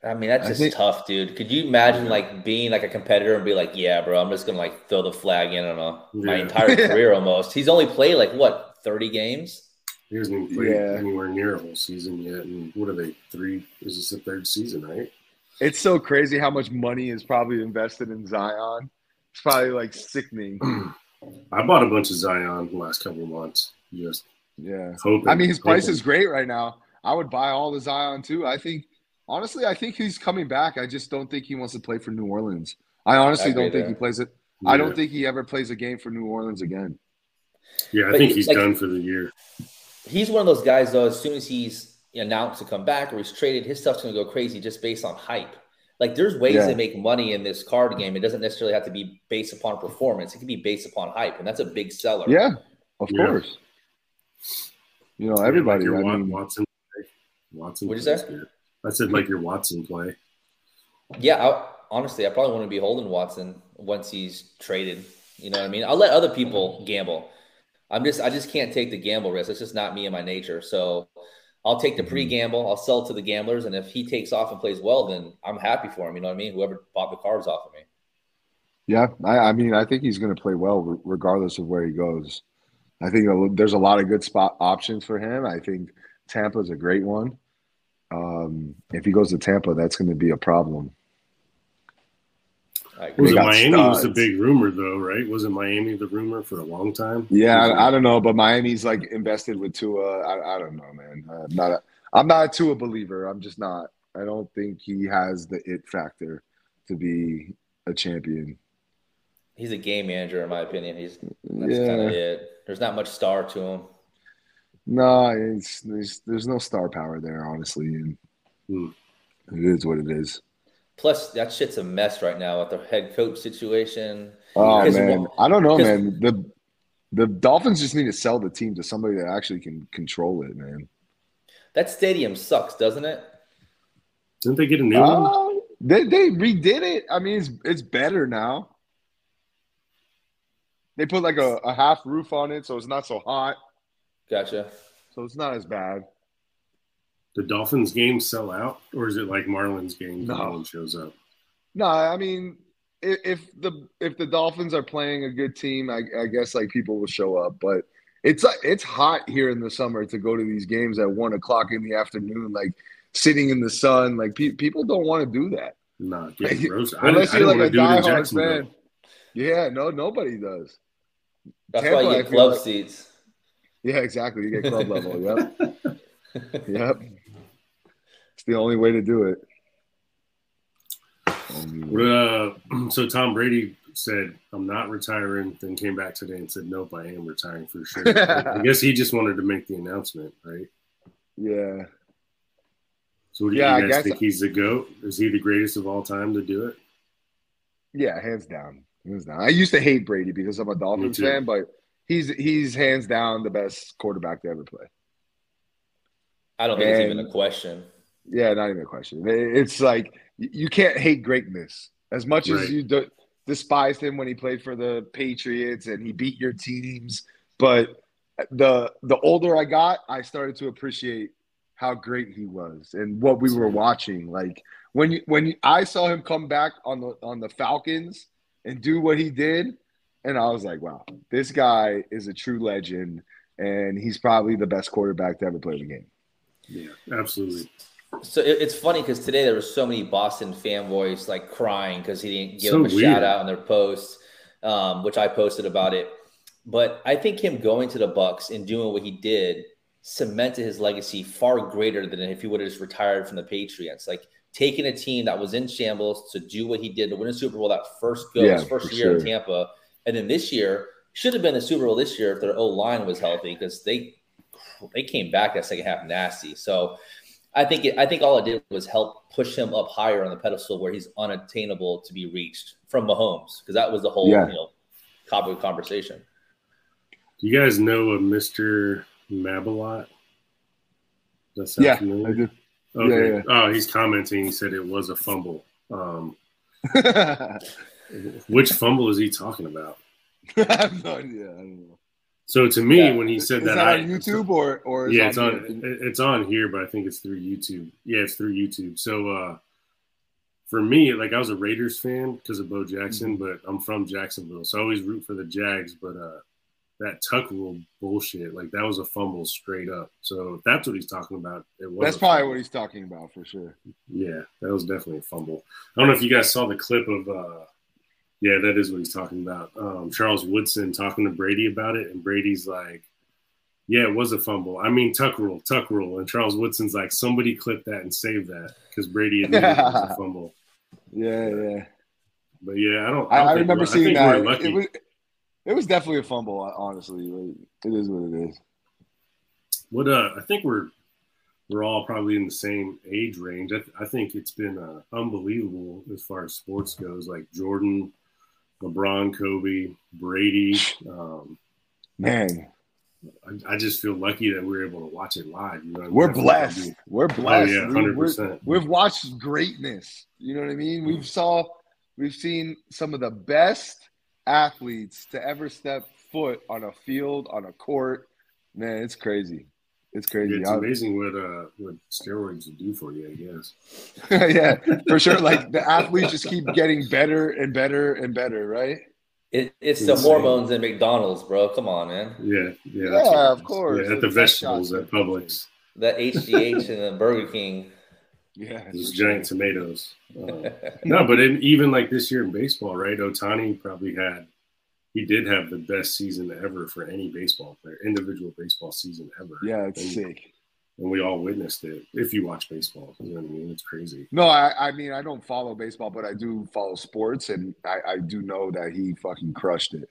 I mean, that's just think, tough, dude. Could you imagine like being like a competitor and be like, yeah, bro, I'm just gonna like throw the flag in on a, yeah. my entire career almost. He's only played like what, 30 games? He hasn't even played yeah. anywhere near a whole season yet. And what are they? Three? Is this the third season, right? It's so crazy how much money is probably invested in Zion it's probably like sickening. I bought a bunch of Zion the last couple of months. Just yeah, hoping. I mean, his hoping. price is great right now. I would buy all the Zion too. I think honestly, I think he's coming back. I just don't think he wants to play for New Orleans. I honestly I don't think he plays it. Yeah. I don't think he ever plays a game for New Orleans again. Yeah, I but think he's like, done for the year. He's one of those guys though. As soon as he's announced to come back or he's traded, his stuff's going to go crazy just based on hype. Like there's ways yeah. to make money in this card game. It doesn't necessarily have to be based upon performance. It can be based upon hype, and that's a big seller. Yeah, of yeah. course. You know, everybody. Yeah, like I mean, Watson. Watson. What is that? I said like your Watson play. Yeah, I, honestly, I probably want to be holding Watson once he's traded. You know what I mean? I'll let other people gamble. I'm just, I just can't take the gamble risk. It's just not me and my nature. So I'll take the mm-hmm. pre gamble. I'll sell to the gamblers, and if he takes off and plays well, then I'm happy for him. You know what I mean? Whoever bought the cards off of me. Yeah, I, I mean, I think he's going to play well regardless of where he goes. I think there's a lot of good spot options for him. I think Tampa's a great one. Um, if he goes to Tampa, that's going to be a problem. I Was it got Miami was the big rumor though, right? Wasn't Miami the rumor for a long time? Yeah, I, I don't know, but Miami's like invested with Tua. I, I don't know, man. I'm not. A, I'm not a Tua believer. I'm just not. I don't think he has the it factor to be a champion. He's a game manager, in my opinion. He's that's yeah, kind of it. There's not much star to him. no, it's there's there's no star power there, honestly, and Hmm. it is what it is. Plus, that shit's a mess right now with the head coach situation. Oh man, what- I don't know, man. The the Dolphins just need to sell the team to somebody that actually can control it, man. That stadium sucks, doesn't it? Didn't they get a new one? Uh, they they redid it. I mean, it's it's better now. They put like a, a half roof on it, so it's not so hot. Gotcha. So it's not as bad. The Dolphins game sell out, or is it like Marlins game? No. No one shows up. No, I mean, if, if the if the Dolphins are playing a good team, I, I guess like people will show up. But it's it's hot here in the summer to go to these games at one o'clock in the afternoon, like sitting in the sun. Like pe- people don't want to do that Nah, Like. I, unless I you're didn't like a want to do it in diehard fan. Yeah, no, nobody does. That's Tampa, why you get club like- seats. Yeah, exactly. You get club level. Yep, yep. It's the only way to do it. Only way. What, uh, so Tom Brady said, "I'm not retiring." Then came back today and said, "Nope, I am retiring for sure." I guess he just wanted to make the announcement, right? Yeah. So, do Yeah, I you guys guess- think he's the goat? Is he the greatest of all time to do it? Yeah, hands down. Hands down. I used to hate Brady because I'm a Dolphins fan, but he's he's hands down the best quarterback to ever play. I don't think it's even a question. Yeah, not even a question. It's like you can't hate greatness as much Right. as you do, despised him when he played for the Patriots and he beat your teams. But the the older I got, I started to appreciate how great he was and what we were watching. Like when you when you, I saw him come back on the on the Falcons and do what he did, and I was like, wow, this guy is a true legend, and he's probably the best quarterback to ever play the game. Yeah, absolutely. So it, it's funny because today there were so many Boston fanboys like crying because he didn't give So him a weird. shout out in their posts, um, which I posted about it. But I think him going to the Bucs and doing what he did cemented his legacy far greater than if he would have just retired from the Patriots. Like taking a team that was in shambles to do what he did to win a Super Bowl that first go, his first year in. Tampa, and then this year should have been the Super Bowl this year if their O line was healthy because they they came back that second half nasty. So I think it, I think all it did was help push him up higher on the pedestal where he's unattainable to be reached from Mahomes because that was the whole Yeah. you know topic of conversation. Do you guys know a Mr. Mabalot? That sound Yeah, familiar? I do. Okay. Yeah, Oh, he's commenting. He said it was a fumble. Um, which fumble is he talking about? I have no idea. I don't know. So to me, Yeah. when he said Is that, that I, on YouTube or or yeah, it's here? on it's on here, but I think it's through YouTube. Yeah, it's through YouTube. So uh, for me, like I was a Raiders fan because of Bo Jackson, Mm-hmm. but I'm from Jacksonville, so I always root for the Jags. But uh, that tuck rule bullshit, like that was a fumble straight up. So if that's what he's talking about, it was. That's probably what he's talking about for sure. Yeah, that was definitely a fumble. I don't know if you guys saw the clip of. uh Yeah, that is what he's talking about. Um, Charles Woodson talking to Brady about it, and Brady's like, "Yeah, it was a fumble. I mean, tuck rule, tuck rule." And Charles Woodson's like, "Somebody clip that and save that," because Brady admitted it was a fumble. Yeah, yeah. But yeah, I don't. I, don't I remember I seeing think that. Lucky. It was, it was definitely a fumble. Honestly, it is what it is. What uh, I think we're we're all probably in the same age range. I, th- I think it's been uh, unbelievable as far as sports goes. Like Jordan, LeBron, Kobe, Brady. Um, Man, I, I just feel lucky that we're able to watch it live. You know, we're blessed. We're blessed. Oh, yeah, 100%. we're- We've watched greatness. You know what I mean? We've saw, we've seen some of the best athletes to ever step foot on a field, on a court. Man, it's crazy. It's crazy. It's amazing what uh what steroids will do for you. I guess. yeah, for sure. Like the athletes just keep getting better and better and better, right? It, it's the hormones in McDonald's, bro. Come on, man. Yeah, yeah, Yeah, what of course. Yeah, at the The vegetables at Publix. That HGH and the Burger King. Yeah, Those giant tomatoes. Uh, no, but in, even like this year in baseball, right? Otani probably had, he did have the best season ever for any baseball player, individual baseball season ever. Yeah, it's and, sick. And we all witnessed it. If you watch baseball, you know what I mean? It's crazy. No, I, I mean I don't follow baseball, but I do follow sports, and I, I do know that he fucking crushed it.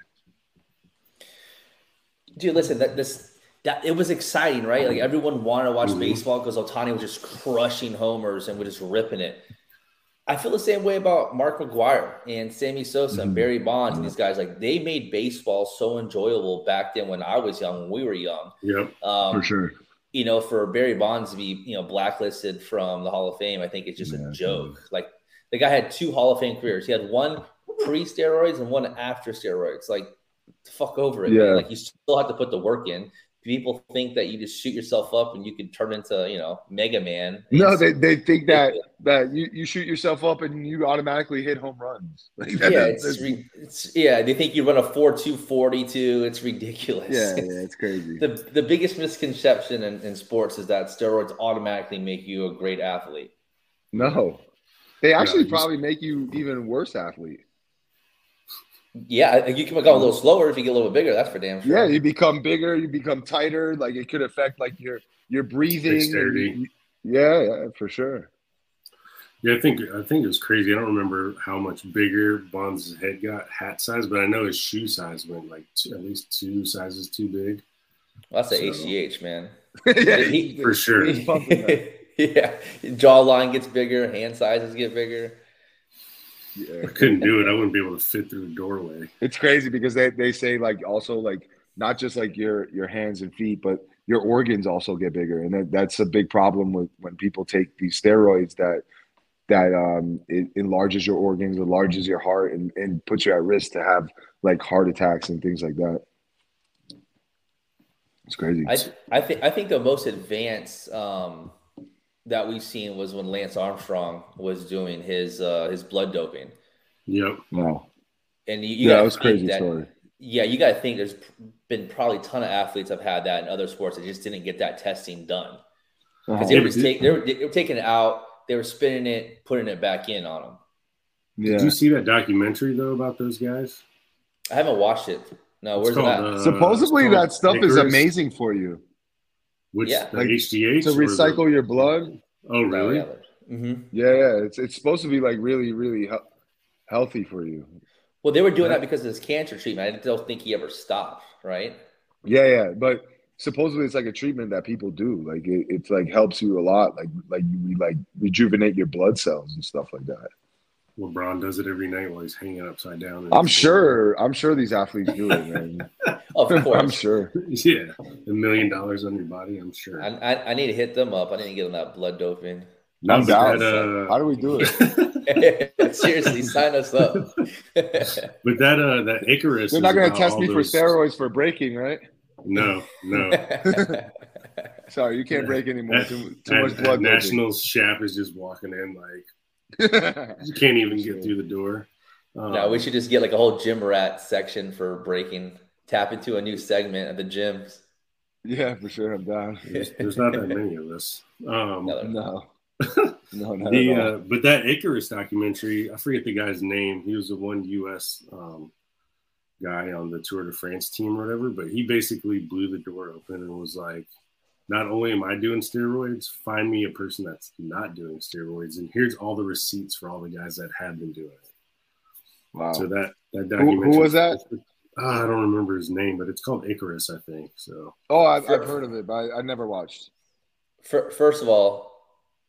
Dude, listen, that this that it was exciting, right? Like everyone wanted to watch Mhm. baseball because Otani was just crushing homers and was just ripping it. I feel the same way about Mark McGwire and Sammy Sosa and Mhm. Barry Bonds and these guys. Like they made baseball so enjoyable back then when I was young, when we were young. Yep. Um, For sure. you know, for Barry Bonds to be, you know, blacklisted from the Hall of Fame, I think it's just Yeah, a joke. Like the guy had two Hall of Fame careers. He had one pre-steroids and one after steroids. Like, fuck over it. man. Yeah. Like you still have to put the work in. People think that you just shoot yourself up and you can turn into, you know, Mega Man. No, they, they think that that you, you shoot yourself up and you automatically hit home runs. Like, that- yeah, it's, it's yeah. They think you run a four two forty two. It's ridiculous. yeah, yeah, it's crazy. the the biggest misconception in, in sports is that steroids automatically make you a great athlete. No, they actually probably make you even worse athlete. Yeah, you can go a little slower if you get a little bit bigger. That's for damn sure. Yeah, you become bigger, you become tighter. Like it could affect like your your breathing. Dexterity. Yeah, yeah, for sure. Yeah, I think I think it was crazy. I don't remember how much bigger Bonds' head got hat size, but I know his shoe size went like two, at least two sizes too big. Well, that's the So- HGH, man. yeah, He- For sure. he's pumping that. yeah, jawline gets bigger, hand sizes get bigger. Yeah. I couldn't do it. I wouldn't be able to fit through the doorway. It's crazy because they, they say like also like not just like your your hands and feet, but your organs also get bigger, and that, that's a big problem with when people take these steroids that that um it enlarges your organs, enlarges your heart, and and puts you at risk to have like heart attacks and things like that. It's crazy. I I think I think the most advanced um, that we've seen was when Lance Armstrong was doing his uh, his blood doping, Yep. wow. and you, you Yeah, gotta it was crazy that- story. Yeah, you got to think there's been probably a ton of athletes have had that in other sports that just didn't get that testing done because Uh-huh. they, were take, they, were, they were taking it out, they were spinning it, putting it back in on them. Yeah. Did you see that documentary though about those guys? I haven't watched it. No, It's where's it at? called, uh, Supposedly that stuff is amazing for you Which Yeah. Like, HGH to or the- recycle your blood. oh, really? hmm Yeah, yeah. It's it's supposed to be like really, really he- healthy for you. Well, they were doing Yeah. that because of his cancer treatment. I don't think he ever stopped, right? Yeah, yeah. But supposedly it's like a treatment that people do. Like it, it's like helps you a lot. Like like you like rejuvenate your blood cells and stuff like that. LeBron does it every night while he's hanging upside down. I'm his- sure. I'm sure these athletes do it, man. Of course. I'm sure. Yeah, a million dollars on your body. I'm sure. I, I, I need to hit them up. I need to get on that blood doping. No doubt. that, uh, How do we do it? Seriously, sign us up. But that uh that Icarus. They're not going to test all me for those- steroids for breaking, right? No, no. Sorry, you can't break anymore. At- Too, too At- much blood. Nationals, Shap is just walking in like doping. you can't even get through the door. Um, no, we should just get like a whole gym rat section for breaking. Tap into a new segment at the gyms. yeah, for sure. I'm down. There's, there's not that many of us. Um, No, No. No, not the at all. uh, but that Icarus documentary, I forget the guy's name. He was the one U.S. Um, guy on the Tour de France team or whatever. But he basically blew the door open and was like, "Not only am I doing steroids, find me a person that's not doing steroids, and here's all the receipts for all the guys that have been doing it." wow. So that that who documentary. was that? Ah, I don't remember his name, but it's called Icarus, I think. So Oh, I've, I've heard of it, but I, I never watched. Fir- First of all,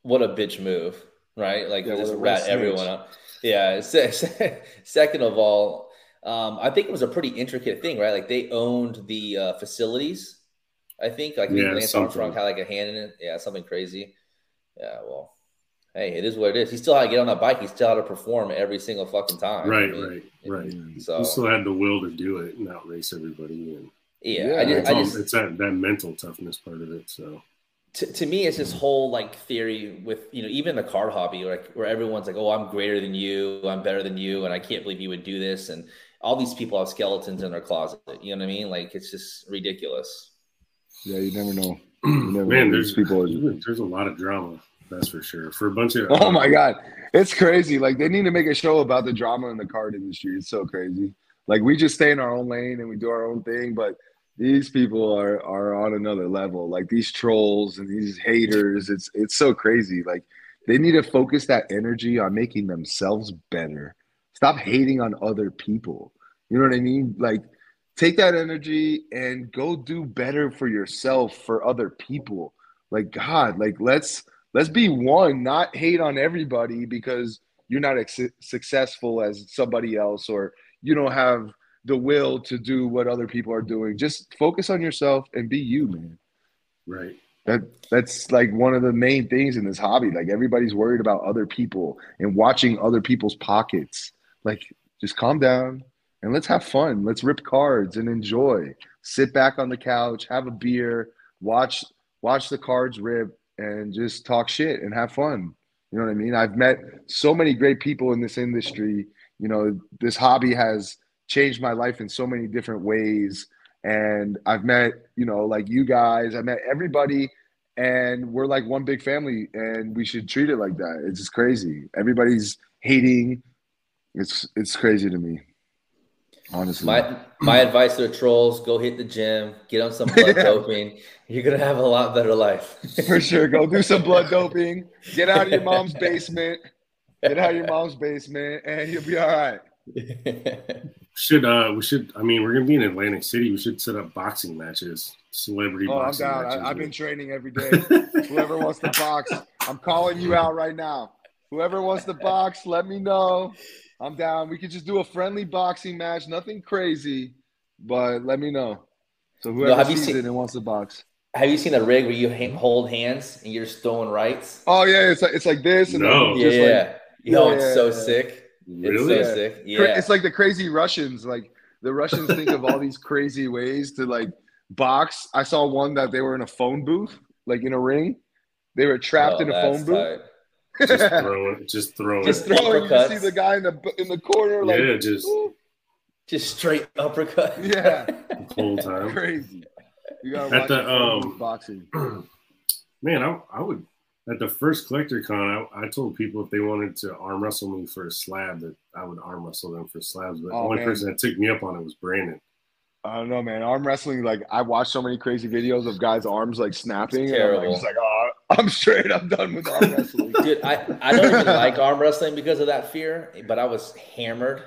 what a bitch move, right? Like Yeah, just what a- what a rat everyone up. Yeah. se- se- Second of all, um, I think it was a pretty intricate thing, right? Like they owned the uh, facilities. I think like Yeah, Lance something. Armstrong had like a hand in it. Yeah, something crazy. Yeah. Well, hey, it is what it is. He still had to get on that bike. He still had to perform every single fucking time. I right, mean, right, right. So He still had the will to do it and outrace everybody, and yeah, Yeah, I just, it's, I all- just it's that, that mental toughness part of it. So to, to me it's this whole like theory with you know even the car hobby like where everyone's like oh i'm greater than you i'm better than you and i can't believe you would do this and all these people have skeletons in their closet you know what i mean like it's just ridiculous Yeah, you never know. You never man, know. there's people are- there's a lot of drama. That's for sure. For a bunch of Oh my god, it's crazy. Like they need to make a show about the drama in the card industry. It's so crazy. Like we just stay in our own lane and we do our own thing, but these people are are on another level. Like these trolls and these haters. It's it's so crazy. Like they need to focus that energy on making themselves better. Stop hating on other people. You know what I mean? Like take that energy and go do better for yourself for other people. Like God, like let's let's be one, not hate on everybody because you're not ex- successful as somebody else or you don't have the will to do what other people are doing. Just focus on yourself and be you, man. Right. That that's like one of the main things in this hobby. Like everybody's worried about other people and watching other people's pockets. Like just calm down and let's have fun. Let's rip cards and enjoy. Sit back on the couch, have a beer, watch watch the cards rip and just talk shit and have fun. You know what I mean? I've met so many great people in this industry. You know, this hobby has changed my life in so many different ways. And I've met, you know, like you guys, I met everybody, and we're like one big family, and we should treat it like that. It's just crazy. Everybody's hating. It's it's crazy to me. Honestly. My my advice to the trolls: go hit the gym, get on some blood Yeah. doping. You're gonna have a lot better life. For sure. Go do some blood doping. Get out of your mom's basement. Get out of your mom's basement, and you'll be all right. Should uh we should I mean we're gonna be in Atlantic City. We should set up boxing matches. Celebrity Oh, I'm boxing down. matches. I, I've been training every day. Whoever wants to box, I'm calling you out right now. Whoever wants to box, let me know. I'm down. We could just do a friendly boxing match, nothing crazy, but let me know. So whoever have you sees seen- it and wants to box. Have you seen a rig where you ha- hold hands and you're just throwing rights? Oh yeah, it's like it's like this and No. then Yeah, just like yeah. Yo, Yeah, it's so yeah. sick. really? It's so Yeah. sick. Yeah. it's like the crazy Russians. Like the Russians think of all these crazy ways to like box. I saw one that they were in a phone booth, like in a ring. They were trapped Oh, in a phone booth. tight. Just throwing just throwing just throwing. You see the guy in the in the corner, like yeah, just "Ooh." Just straight uppercut. Yeah. the whole time. crazy. You gotta At watch the, the, um, boxing. Man, I, I would at the first collector con. I, I told people if they wanted to arm wrestle me for a slab, that I would arm wrestle them for slabs. But Oh, the only man. person that took me up on it was Brandon. I don't know, man. Arm wrestling, like I watched so many crazy videos of guys' arms like snapping. And I'm like, Terrible. just like, oh, I'm straight. I'm done with arm wrestling. Dude, I, I don't even like arm wrestling because of that fear, but I was hammered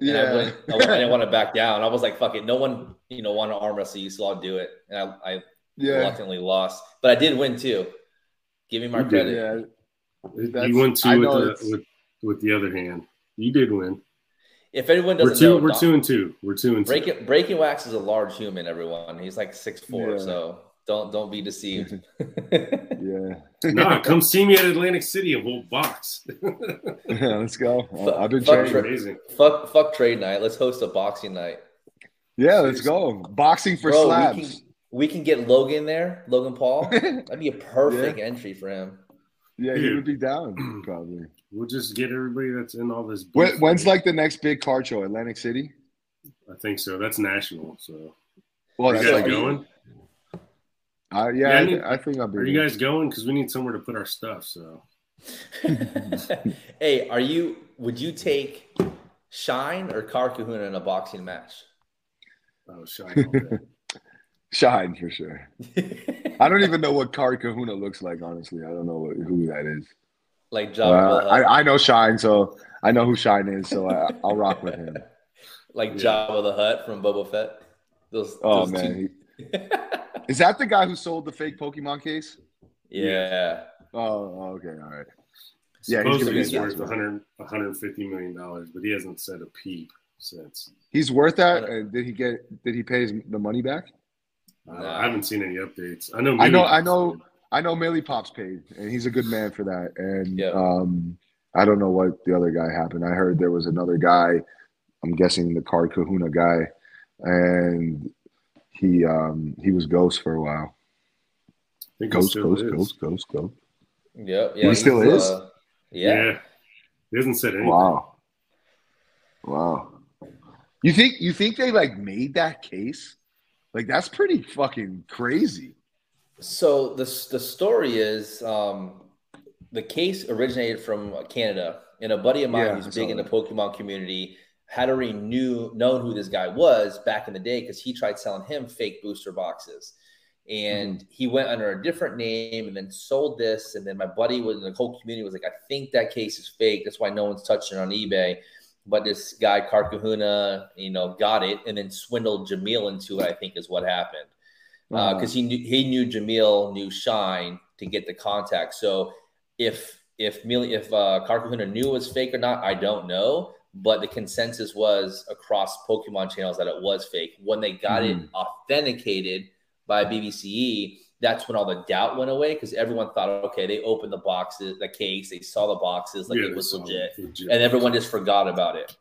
and I, yeah. wouldn't, I, I didn't want to back down. I was like, fuck it. No one, you know, want to arm wrestle you, so I'll do it. And I, I yeah. reluctantly lost, but I did win too. Give me my You did. Yeah. That's- you won two with the, with with the other hand. You did win. If anyone does We're doesn't two. know, we're Don- two and two. We're two and two. Breaking Breaking Wax is a large human. Everyone, he's like six four, Yeah. so don't don't be deceived. Yeah. nah, come see me at Atlantic City and we'll box. yeah. Let's go. Uh, I've been Fuck training. Tra- amazing. fuck fuck trade night. Let's host a boxing night. Yeah, let's go. Boxing for Bro, we slabs. can, we can get Logan there, Logan Paul. That'd be a perfect entry for him. yeah, he would be down probably. We'll just get everybody that's in all this. When, when's like the next big card show? Atlantic City. I think so. That's national. So Well, are that's you guys like, going? Uh, yeah, Yeah, I, I need- I think I'll be. Are you guys going? Because we need somewhere to put our stuff. So hey, are you? Would you take Shine or Card Kahuna in a boxing match? I was shy. all day. Shine for sure. I don't even know what Card Kahuna looks like. Honestly, I don't know what, who that is. like Uh, Jabba, the I, I know Shine, so I know who Shine is. So I, I'll rock with him. like Yeah. Jabba the Hutt from Boba Fett. Those, Oh those man, two- he- is that the guy who sold the fake Pokemon case? yeah. Oh, okay, all right. Yeah, he's Supposedly gonna he's worth that. 100, 150 million dollars, but he hasn't said a peep since. He's worth that. don't- And did he get? Did he pay his, the money back? Uh, I haven't seen any updates. I know. I know- Mini I know- Pops I know Millie Pops paid, and he's a good man for that. And Yeah. um, I don't know what the other guy happened. I heard there was another guy. I'm guessing the Card Kahuna guy, and he um, he was ghost for a while. did. I think he Ghost, ghost, is. ghost, ghost, ghost. Yep. Yeah. He still he's, is? uh, yeah. Yeah. He hasn't said anything. Wow, wow. You think you think they like made that case? Like that's pretty fucking crazy. So the the story is, um, the case originated from Canada, and a buddy of mine Yeah, who's big in the that. Pokemon community had already knew known who this guy was back in the day because he tried selling him fake booster boxes. And Mm-hmm. he went under a different name and then sold this. And then my buddy was in the whole community was like, I think that case is fake. That's why no one's touching it on eBay. But this guy, Card Kahuna, you know, got it and then swindled Jamil into it, I think is what happened Uh, because he knew he knew Jamil knew Shine to get the contact. So if if Mil- if uh, Card Kahuna knew it was fake or not, I don't know. But the consensus was across Pokemon channels that it was fake. When they got it hmm. authenticated by BBCE, that's when all the doubt went away because everyone thought, okay, they opened the boxes, the case, they saw the boxes, like Yeah, it was legit, legit. and everyone just forgot about it.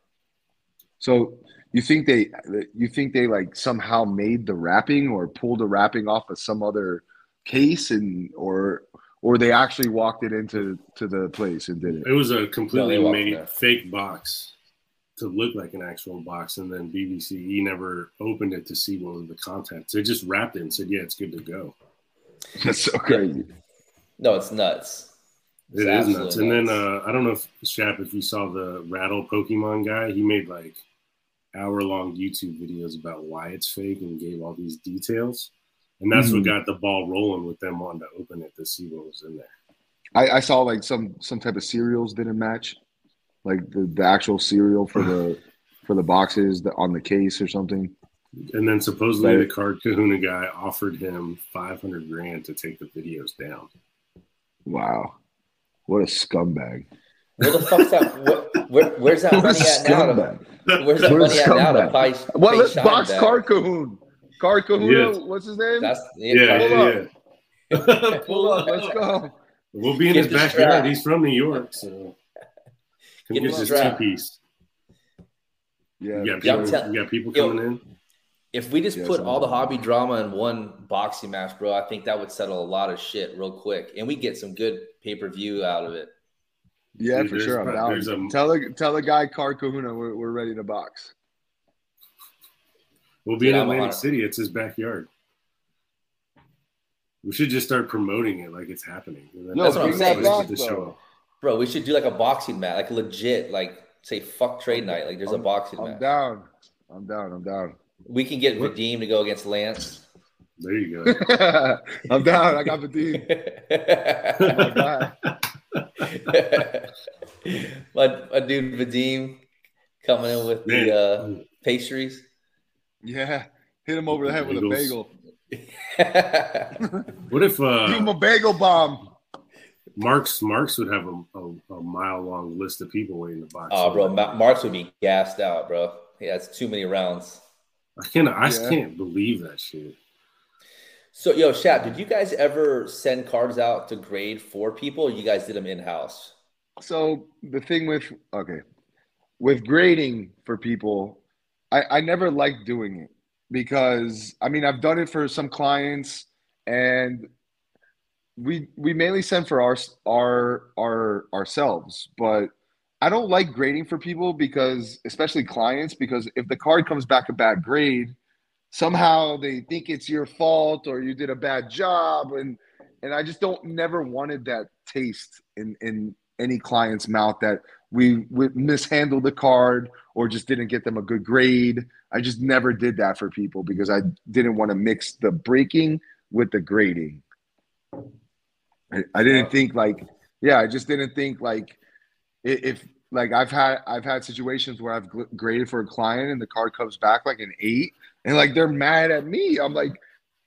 so you think they you think they like somehow made the wrapping or pulled the wrapping off of some other case and or or they actually walked it into to the place and did it. It was a completely walked made fake box to look like an actual box, and then BBCE never opened it to see what was the contents. They just wrapped it and said, "Yeah, it's good to go." That's so crazy. No, it's nuts. It's It is absolutely nuts. And then uh, I don't know if Shap, if you saw the Rattle Pokemon guy, he made like hour long YouTube videos about why it's fake and gave all these details. And that's Mhm. what got the ball rolling with them wanting to open it to see what was in there. I, I saw like some some type of serials didn't match, like the, the actual serial for the for the boxes that on the case or something. And then supposedly Right. the card kahuna guy offered him 500 grand to take the videos down. Wow, what a scumbag! Where the fuck's that? Where, where, where's that What money at now? To, scumbag! where's that What a money at now to scumbag. buy? What? pay Let's box back? Card Cahoon. Card Kahuna. Yes. What's his name? That's Yeah, Hold yeah, up. yeah. Pull up. Let's go. We'll be in Get his backyard. He's from New York, so come Get get the this strap. two piece. Yeah. You got people, tell- you got people Yo. coming in. If we just Yes, put all the hobby drama in one boxing match, bro, I think that would settle a lot of shit real quick, and we get some good pay per view out of it. Yeah, Dude, for sure. I'm down. a- tell the tell the guy Card Kahuna we're, we're ready to box. We'll be Dude, in I'm Atlantic. City. It's his backyard. We should just start promoting it like it's happening. And then Yo, That's what I'm saying. back gets show though. up. Bro, we should do like a boxing match, like legit, like say fuck trade night. Like there's a I'm- boxing I'm match. down. I'm down. I'm down. We can get Vadim to go against Lance. There you go. I'm down. I got the D. My guy. my, my dude Vadim coming in with Man. the uh, pastries. Yeah. Hit him over the head with a bagel. What if Give him uh, a bagel bomb. Marks Marks would have a, a, a mile long list of people waiting to box? oh, bro, Ma- Marks would be gassed out, bro. He has too many rounds. I can't. I Yeah. can't believe that shit. So, yo, Shaq, did you guys ever send cards out to grade for people? Or you guys did them in house? So the thing with okay, with grading for people, I, I never liked doing it because I mean I've done it for some clients and we we mainly send for our our our ourselves, but I don't like grading for people because especially clients because if the card comes back a bad grade, somehow they think it's your fault or you did a bad job and and I just don't never wanted that taste in in any client's mouth that we, we mishandled the card or just didn't get them a good grade. I just never did that for people because I didn't want to mix the breaking with the grading. I, I didn't think like, yeah, I just didn't think like if like I've had I've had situations where I've graded for a client and the card comes back like an eight and like they're mad at me. I'm like,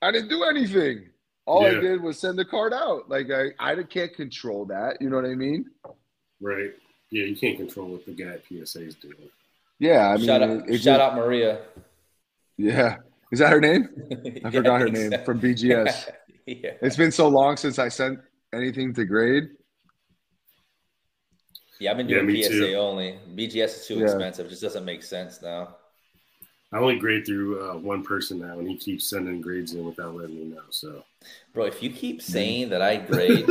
I didn't do anything. All I did was send the card out. Like I, I can't control that. You know what I mean? Right? Yeah, you can't control what the guy at PSA is doing. Yeah, I mean, shout out, it- it shout just- out Maria. Yeah, is that her name? I I forgot her name from BGS. yeah. It's been so long since I sent anything to grade. yeah, I've been doing me PSA too. only. BGS is too Yeah. expensive. It just doesn't make sense now. I only grade through uh, one person now, and he keeps sending grades in without letting me know. So Bro, if you keep saying that I grade,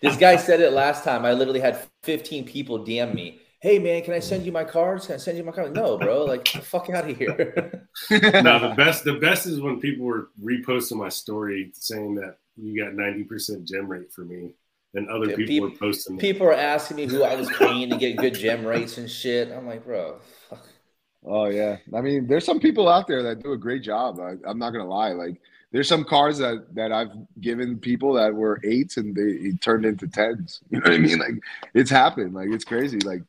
this guy said it last time. I literally had 15 people DM me. Hey man, can I send you my cards? Can I send you my cards? No, bro. Like, get the fuck out of here. no, the best the best is when people were reposting my story saying that you got ninety percent gem rate for me, and other Yeah, people peop- were posting. it. People are asking me who I was paying to get good gem rates and shit. I'm like, bro, fuck. Oh yeah, I mean, there's some people out there that do a great job. I, I'm not gonna lie. Like, there's some cars that that I've given people that were eights and they it turned into tens. You know what I mean? Like, it's happened. Like, it's crazy. Like,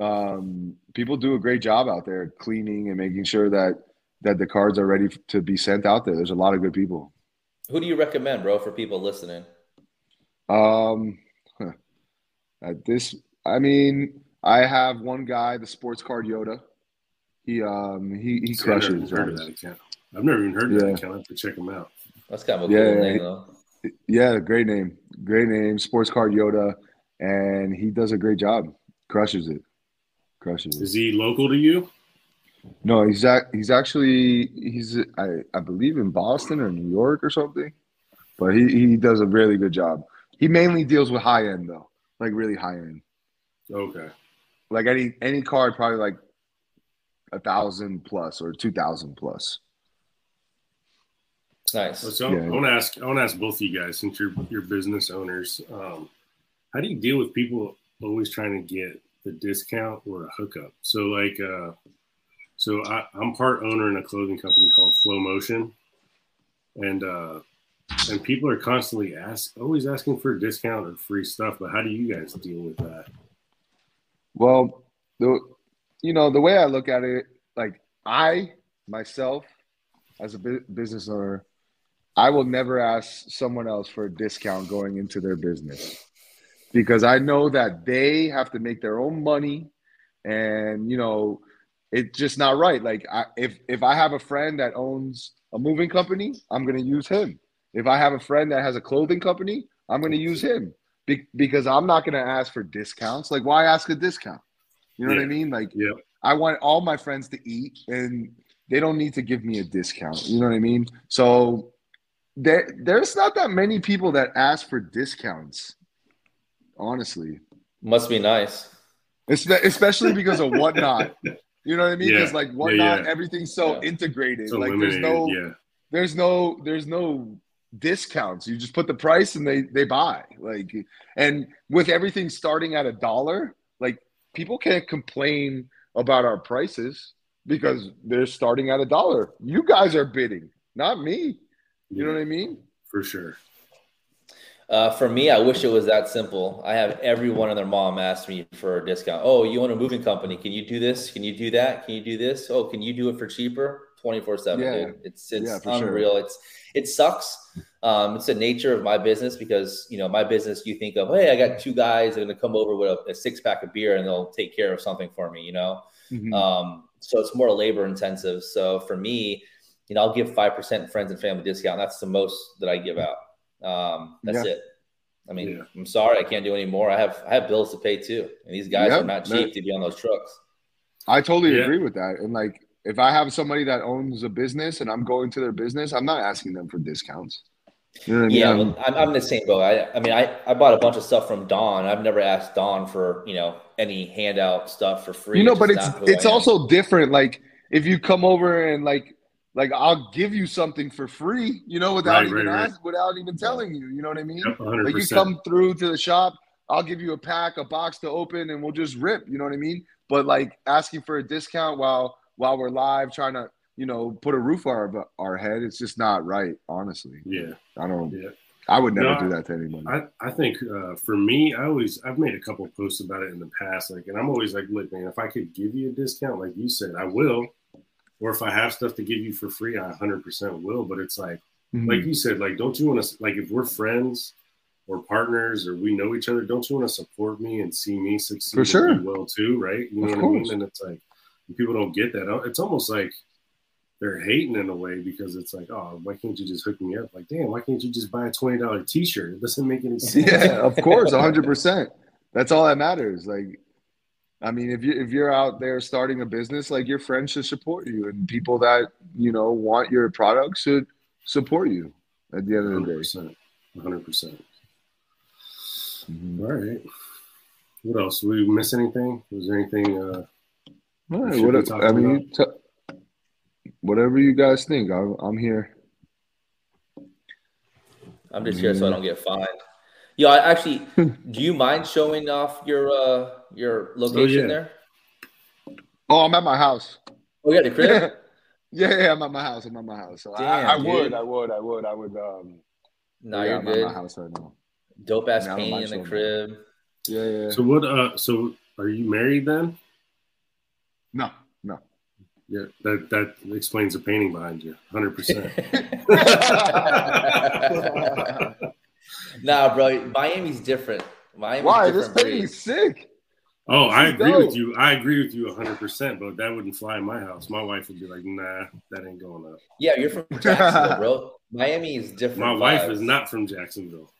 um, people do a great job out there cleaning and making sure that that the cards are ready to be sent out there. There's a lot of good people. Who do you recommend, bro, for people listening? Um, at this, I mean, I have one guy, the sports card Yoda. He um he he See, I've never even crushes. heard of that account. I've never even heard of Yeah. that account. I have to check him out. That's kind of a Yeah, cool name, though. Yeah, great name, great name, sports card Yoda, and he does a great job. Crushes it, crushes Is it. he local to you? No, he's ac- he's actually he's I I believe in Boston or New York or something, but he he does a really good job. He mainly deals with high end though, like really high end. Okay. Like any any card, probably like a thousand plus or two thousand plus. Nice. So Yeah. I want to ask. I want to ask both of you guys, since you're you're business owners, um, how do you deal with people always trying to get the discount or a hookup? So like, uh, so I, I'm part owner in a clothing company called Flow Motion, and uh, and people are constantly ask, always asking for a discount or free stuff. But how do you guys deal with that? Well, the you know the way I look at it, like I myself, as a bu- business owner, I will never ask someone else for a discount going into their business because I know that they have to make their own money, and you know it's just not right. Like I, if if I have a friend that owns a moving company, I'm going to use him. If I have a friend that has a clothing company, I'm going to use him Be- because I'm not going to ask for discounts. Like, why ask a discount? You know what I mean? Like, Yeah. I want all my friends to eat, and they don't need to give me a discount. You know what I mean? So there, there's not that many people that ask for discounts. Honestly, Must be nice. Especially because of whatnot. You know what I mean? Because Yeah. like whatnot, yeah. everything's so Yeah. integrated. It's like there's no, yeah. there's no, there's no discounts. You just put the price and they they buy. Like, and with everything starting at a dollar, like people can't complain about our prices because they're starting at a dollar. You guys are bidding, not me. You know what I mean? For sure. Uh, for me, I wish it was that simple. I have everyone and their mom ask me for a discount. Oh, you own a moving company? Can you do this? Can you do that? Can you do this? Oh, can you do it for cheaper? Twenty four seven. It's it's Yeah, for sure. unreal. It's it sucks. Um, it's the nature of my business because you know my business. You think of, hey, I got two guys that are gonna come over with a, a six pack of beer and they'll take care of something for me. You know, Mhm. um, so it's more labor intensive. So for me, you know, I'll give five percent friends and family discount. That's the most that I give out. Um, that's Yeah. it. I mean, Yeah. I'm sorry, I can't do any more. I have I have bills to pay too, and these guys Yeah, are not man. cheap to be on those trucks. I totally Yeah. agree with that. And like, if I have somebody that owns a business and I'm going to their business, I'm not asking them for discounts. You know what I mean? Yeah, I'm- well, I'm, I'm the same boat. I, I mean, I, I bought a bunch of stuff from Don. I've never asked Don for you know any handout stuff for free. you know, It's but it's it's I am. also different. Like if you come over and like like I'll give you something for free, you know, without Right, even right, right. without even telling you. You know what I mean? Yep, Like you come through to the shop, I'll give you a pack, a box to open, and we'll just rip. You know what I mean? But like asking for a discount while while we're live, trying to you know put a roof on our, our head, it's just not right. Honestly, yeah. I don't. Yeah. I would never No, do that to anyone. I, I think uh, for me, I always I've made a couple of posts about it in the past, like, and I'm always like, look, man, if I could give you a discount, like you said, I will, or if I have stuff to give you for free, I 100% will. But it's like, Mhm. like you said, like, don't you want to like if we're friends or partners or we know each other, don't you want to support me and see me succeed For sure. well too, right? You know Of what I mean? And it's like people don't get that. It's almost like they're hating in a way because it's like, oh, why can't you just hook me up? Like, damn, why can't you just buy a twenty dollar t shirt? It doesn't make any sense. yeah, of course, hundred percent. That's all that matters. Like, I mean, if you if you're out there starting a business, like your friends should support you, and people that you know want your product should support you. At the end of the Hundred day. percent, hundred percent. Mhm. All right. What else? We miss anything? Was there anything? Uh, All right, Should we what, talk I mean, t- whatever you guys think, I'm, I'm here. I'm just here so I don't get fined. Yeah, I actually, do you mind showing off your uh your location yeah. there? Oh, I'm at my house. Oh, yeah, the crib. yeah, yeah, I'm at my house. I'm at my house. So Damn, I, I would, I would, I would, I would. Um, no, yeah, you're I'm at good. my house right now. Dope ass Yeah, painting in the crib. Yeah, yeah. So what? Uh, so are you married then? No, no. Yeah, that that explains the painting behind you, hundred percent. nah, bro, Miami's different. Miami's Why? This different painting breed. is sick. Oh, I This is agree with you. I agree with you hundred percent. But that wouldn't fly in my house. My wife would be like, "Nah, that ain't going up." Yeah, you're from Jacksonville, bro. Miami is different. My wife vibes. is not from Jacksonville.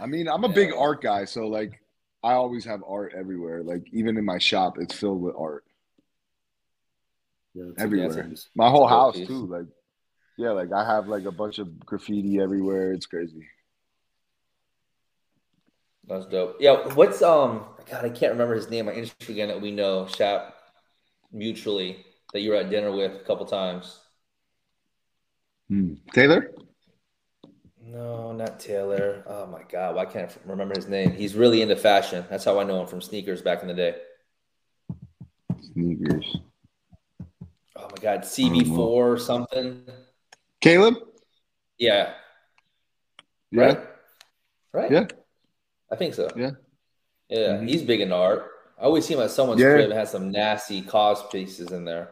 I mean, I'm a Yeah. big art guy, so like, I always have art everywhere. Like, even in my shop, it's filled with art Yeah, everywhere. My whole It's a dope house piece. too. Like, yeah, like I have like a bunch of graffiti everywhere. It's crazy. That's dope. Yeah, what's um? God, I can't remember his name. My industry again that we know, Shap, mutually that you were at dinner with a couple times. Hmm. Taylor? No, not Taylor. Oh my God, why can't I remember his name? He's really into fashion. That's how I know him from sneakers back in the day. Sneakers. Oh my God, CB4 or something. Caleb? Yeah. Yeah. Right. Right. Yeah. I think so. Yeah. Yeah, Mhm. he's big into art. I always see him at someone's Yeah. crib and has some nasty KAWS pieces in there.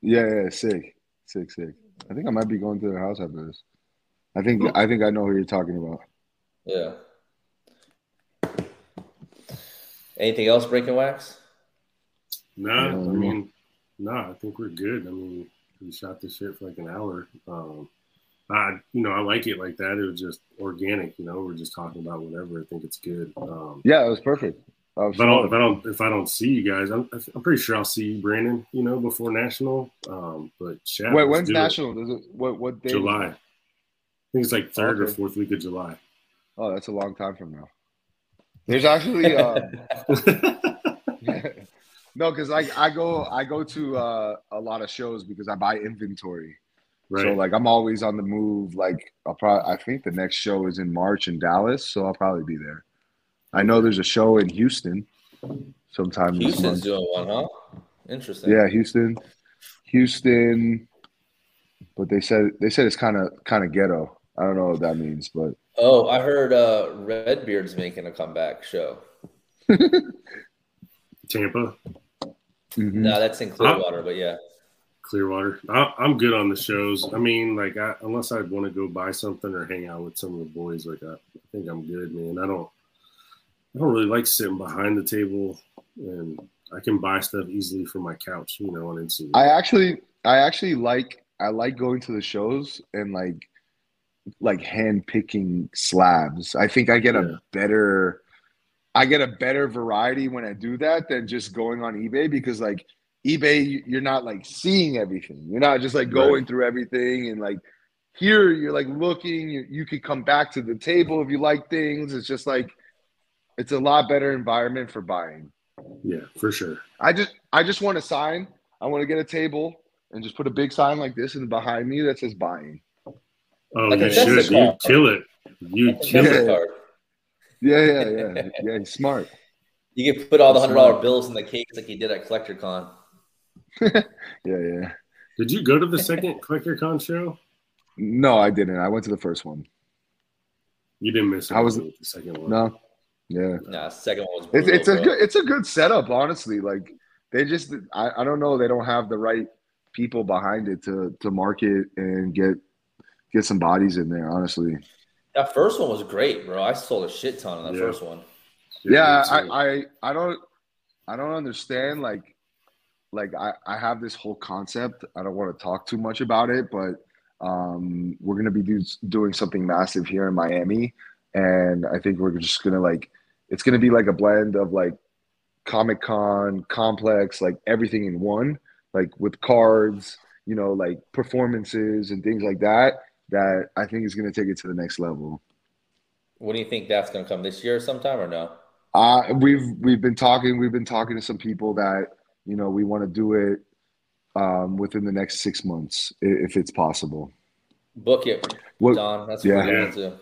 Yeah, yeah, sick. Sick, sick. I think I might be going to their house after this. I think I think I know who you're talking about. Yeah. Anything else breaking wax? Nah, I Yeah. mean, nah, I think we're good. I mean, we shot this shit for like an hour. Um, I, you know, I like it like that. It was just organic. You know, we're just talking about whatever. I think it's good. Um, Yeah, it was perfect. Was if I don't, if I don't, if I don't see you guys, I'm, I'm pretty sure I'll see you, Brandon. You know, before national. Um, but Wait, when's it. national? Does it what what day? July. I think it's like third or fourth week of July. Oh, that's a long time from now. There's actually uh, no, because like I go I go to uh, a lot of shows because I buy inventory. Right. So like I'm always on the move. Like I'll probably I think the next show is in March in Dallas, so I'll probably be there. I know there's a show in Houston sometime this Houston's month. doing one, huh? Interesting. Yeah, Houston, Houston. But they said they said it's kind of kind of ghetto. I don't know what that means, but Oh, I heard uh, Redbeard's making a comeback show. Tampa, mhm. No, that's in Clearwater, but yeah. Clearwater. I, I'm good on the shows. I mean, like, I, unless I want to go buy something or hang out with some of the boys, like, I, I think I'm good, man. I don't, I don't really like sitting behind the table, and I can buy stuff easily from my couch, you know, on Instagram. I actually I actually like I like going to the shows and like like hand picking slabs. I think I get Yeah. a better I get a better variety when I do that than just going on eBay because like eBay you- you're not like seeing everything. You're not just like going Right. through everything and like here you're like looking you, you could come back to the table if you like things. It's just like it's a lot better environment for buying. yeah, for sure. I just I just want a sign. I want to get a table and just put a big sign like this and behind me that says buying. Oh, Like you should. You kill it. You kill Yeah. it. Yeah, yeah, yeah. yeah, smart. You can put all the hundred dollar bills in the case like you did at CollectorCon. Yeah, yeah. Did you go to the second CollectorCon show? No, I didn't. I went to the first one. You didn't miss it. How was with the second one? No. Yeah. Nah, second one was It's brutal, it's a bro. good it's a good setup, honestly. Like they just I, I don't know, they don't have the right people behind it to to market and get get some bodies in there, honestly. That first one was great, bro. I sold a shit ton on that Yeah. first one. yeah me too. I, I i don't i don't understand like like i i have this whole concept i don't want to talk too much about it but um we're gonna be do, doing something massive here in miami and i think we're just gonna like it's gonna be like a blend of like comic con complex like everything in one like with cards you know like performances and things like that that i think is gonna take it to the next level What do you think that's going to come this year sometime or no? Uh, we've we've been talking. We've been talking to some people that you know we want to do it um, within the next six months if it's possible. Book it, What? Don. That's Yeah. what we're going to.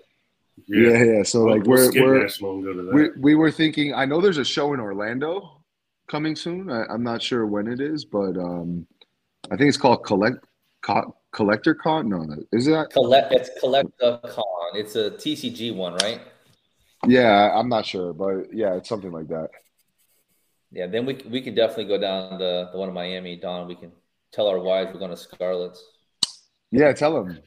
Yeah, yeah. So We'll- like we'll we're we're national and go to that. we, we were thinking. I know there's a show in Orlando coming soon. I, I'm not sure when it is, but um, I think it's called Collect Co- Collector Con. No, no, is that? Collect. It's Collecta Con. It's a TCG one, right? Yeah, I'm not sure, but yeah, it's something like that. Yeah. Then we we can definitely go down the the one in Miami, Don. We can tell our wives we're going to Scarlett's. Yeah, tell them,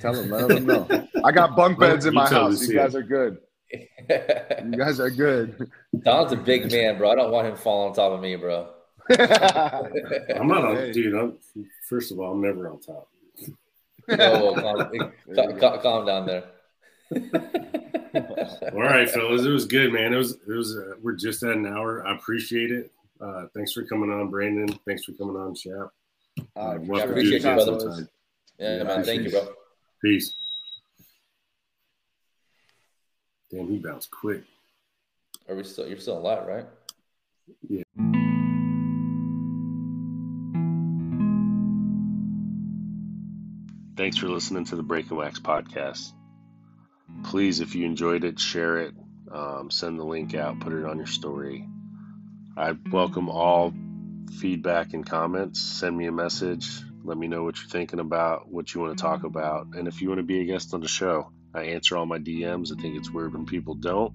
tell them, let them know. I got bunk beds in my house. You guys are good. You guys are good. Don's a big man, bro. I don't want him falling on top of me, bro. I'm not on, Hey. dude. I'm first of all, I'm never on top. Whoa, whoa, calm, calm, calm- calm down there. All right, fellas, it was good, man. It was it was. Uh, we're just at an hour. I appreciate it. Uh, thanks for coming on, Brandon. Thanks for coming on, Chap. Uh, We'll to appreciate you, this brother. Yeah, Yeah, man. Thank you, bro. Peace. Damn, he bounced quick. Are we still? You're still alive, right? Yeah. Thanks for listening to the Break and Wax podcast. Please, if you enjoyed it, share it, um, send the link out, put it on your story. I welcome all feedback and comments. Send me a message. Let me know what you're thinking about, what you want to talk about, and if you want to be a guest on the show. I answer all my DMs. I think it's weird when people don't.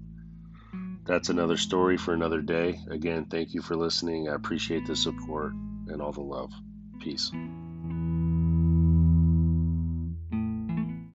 That's another story for another day. Again, thank you for listening. I appreciate the support and all the love. Peace.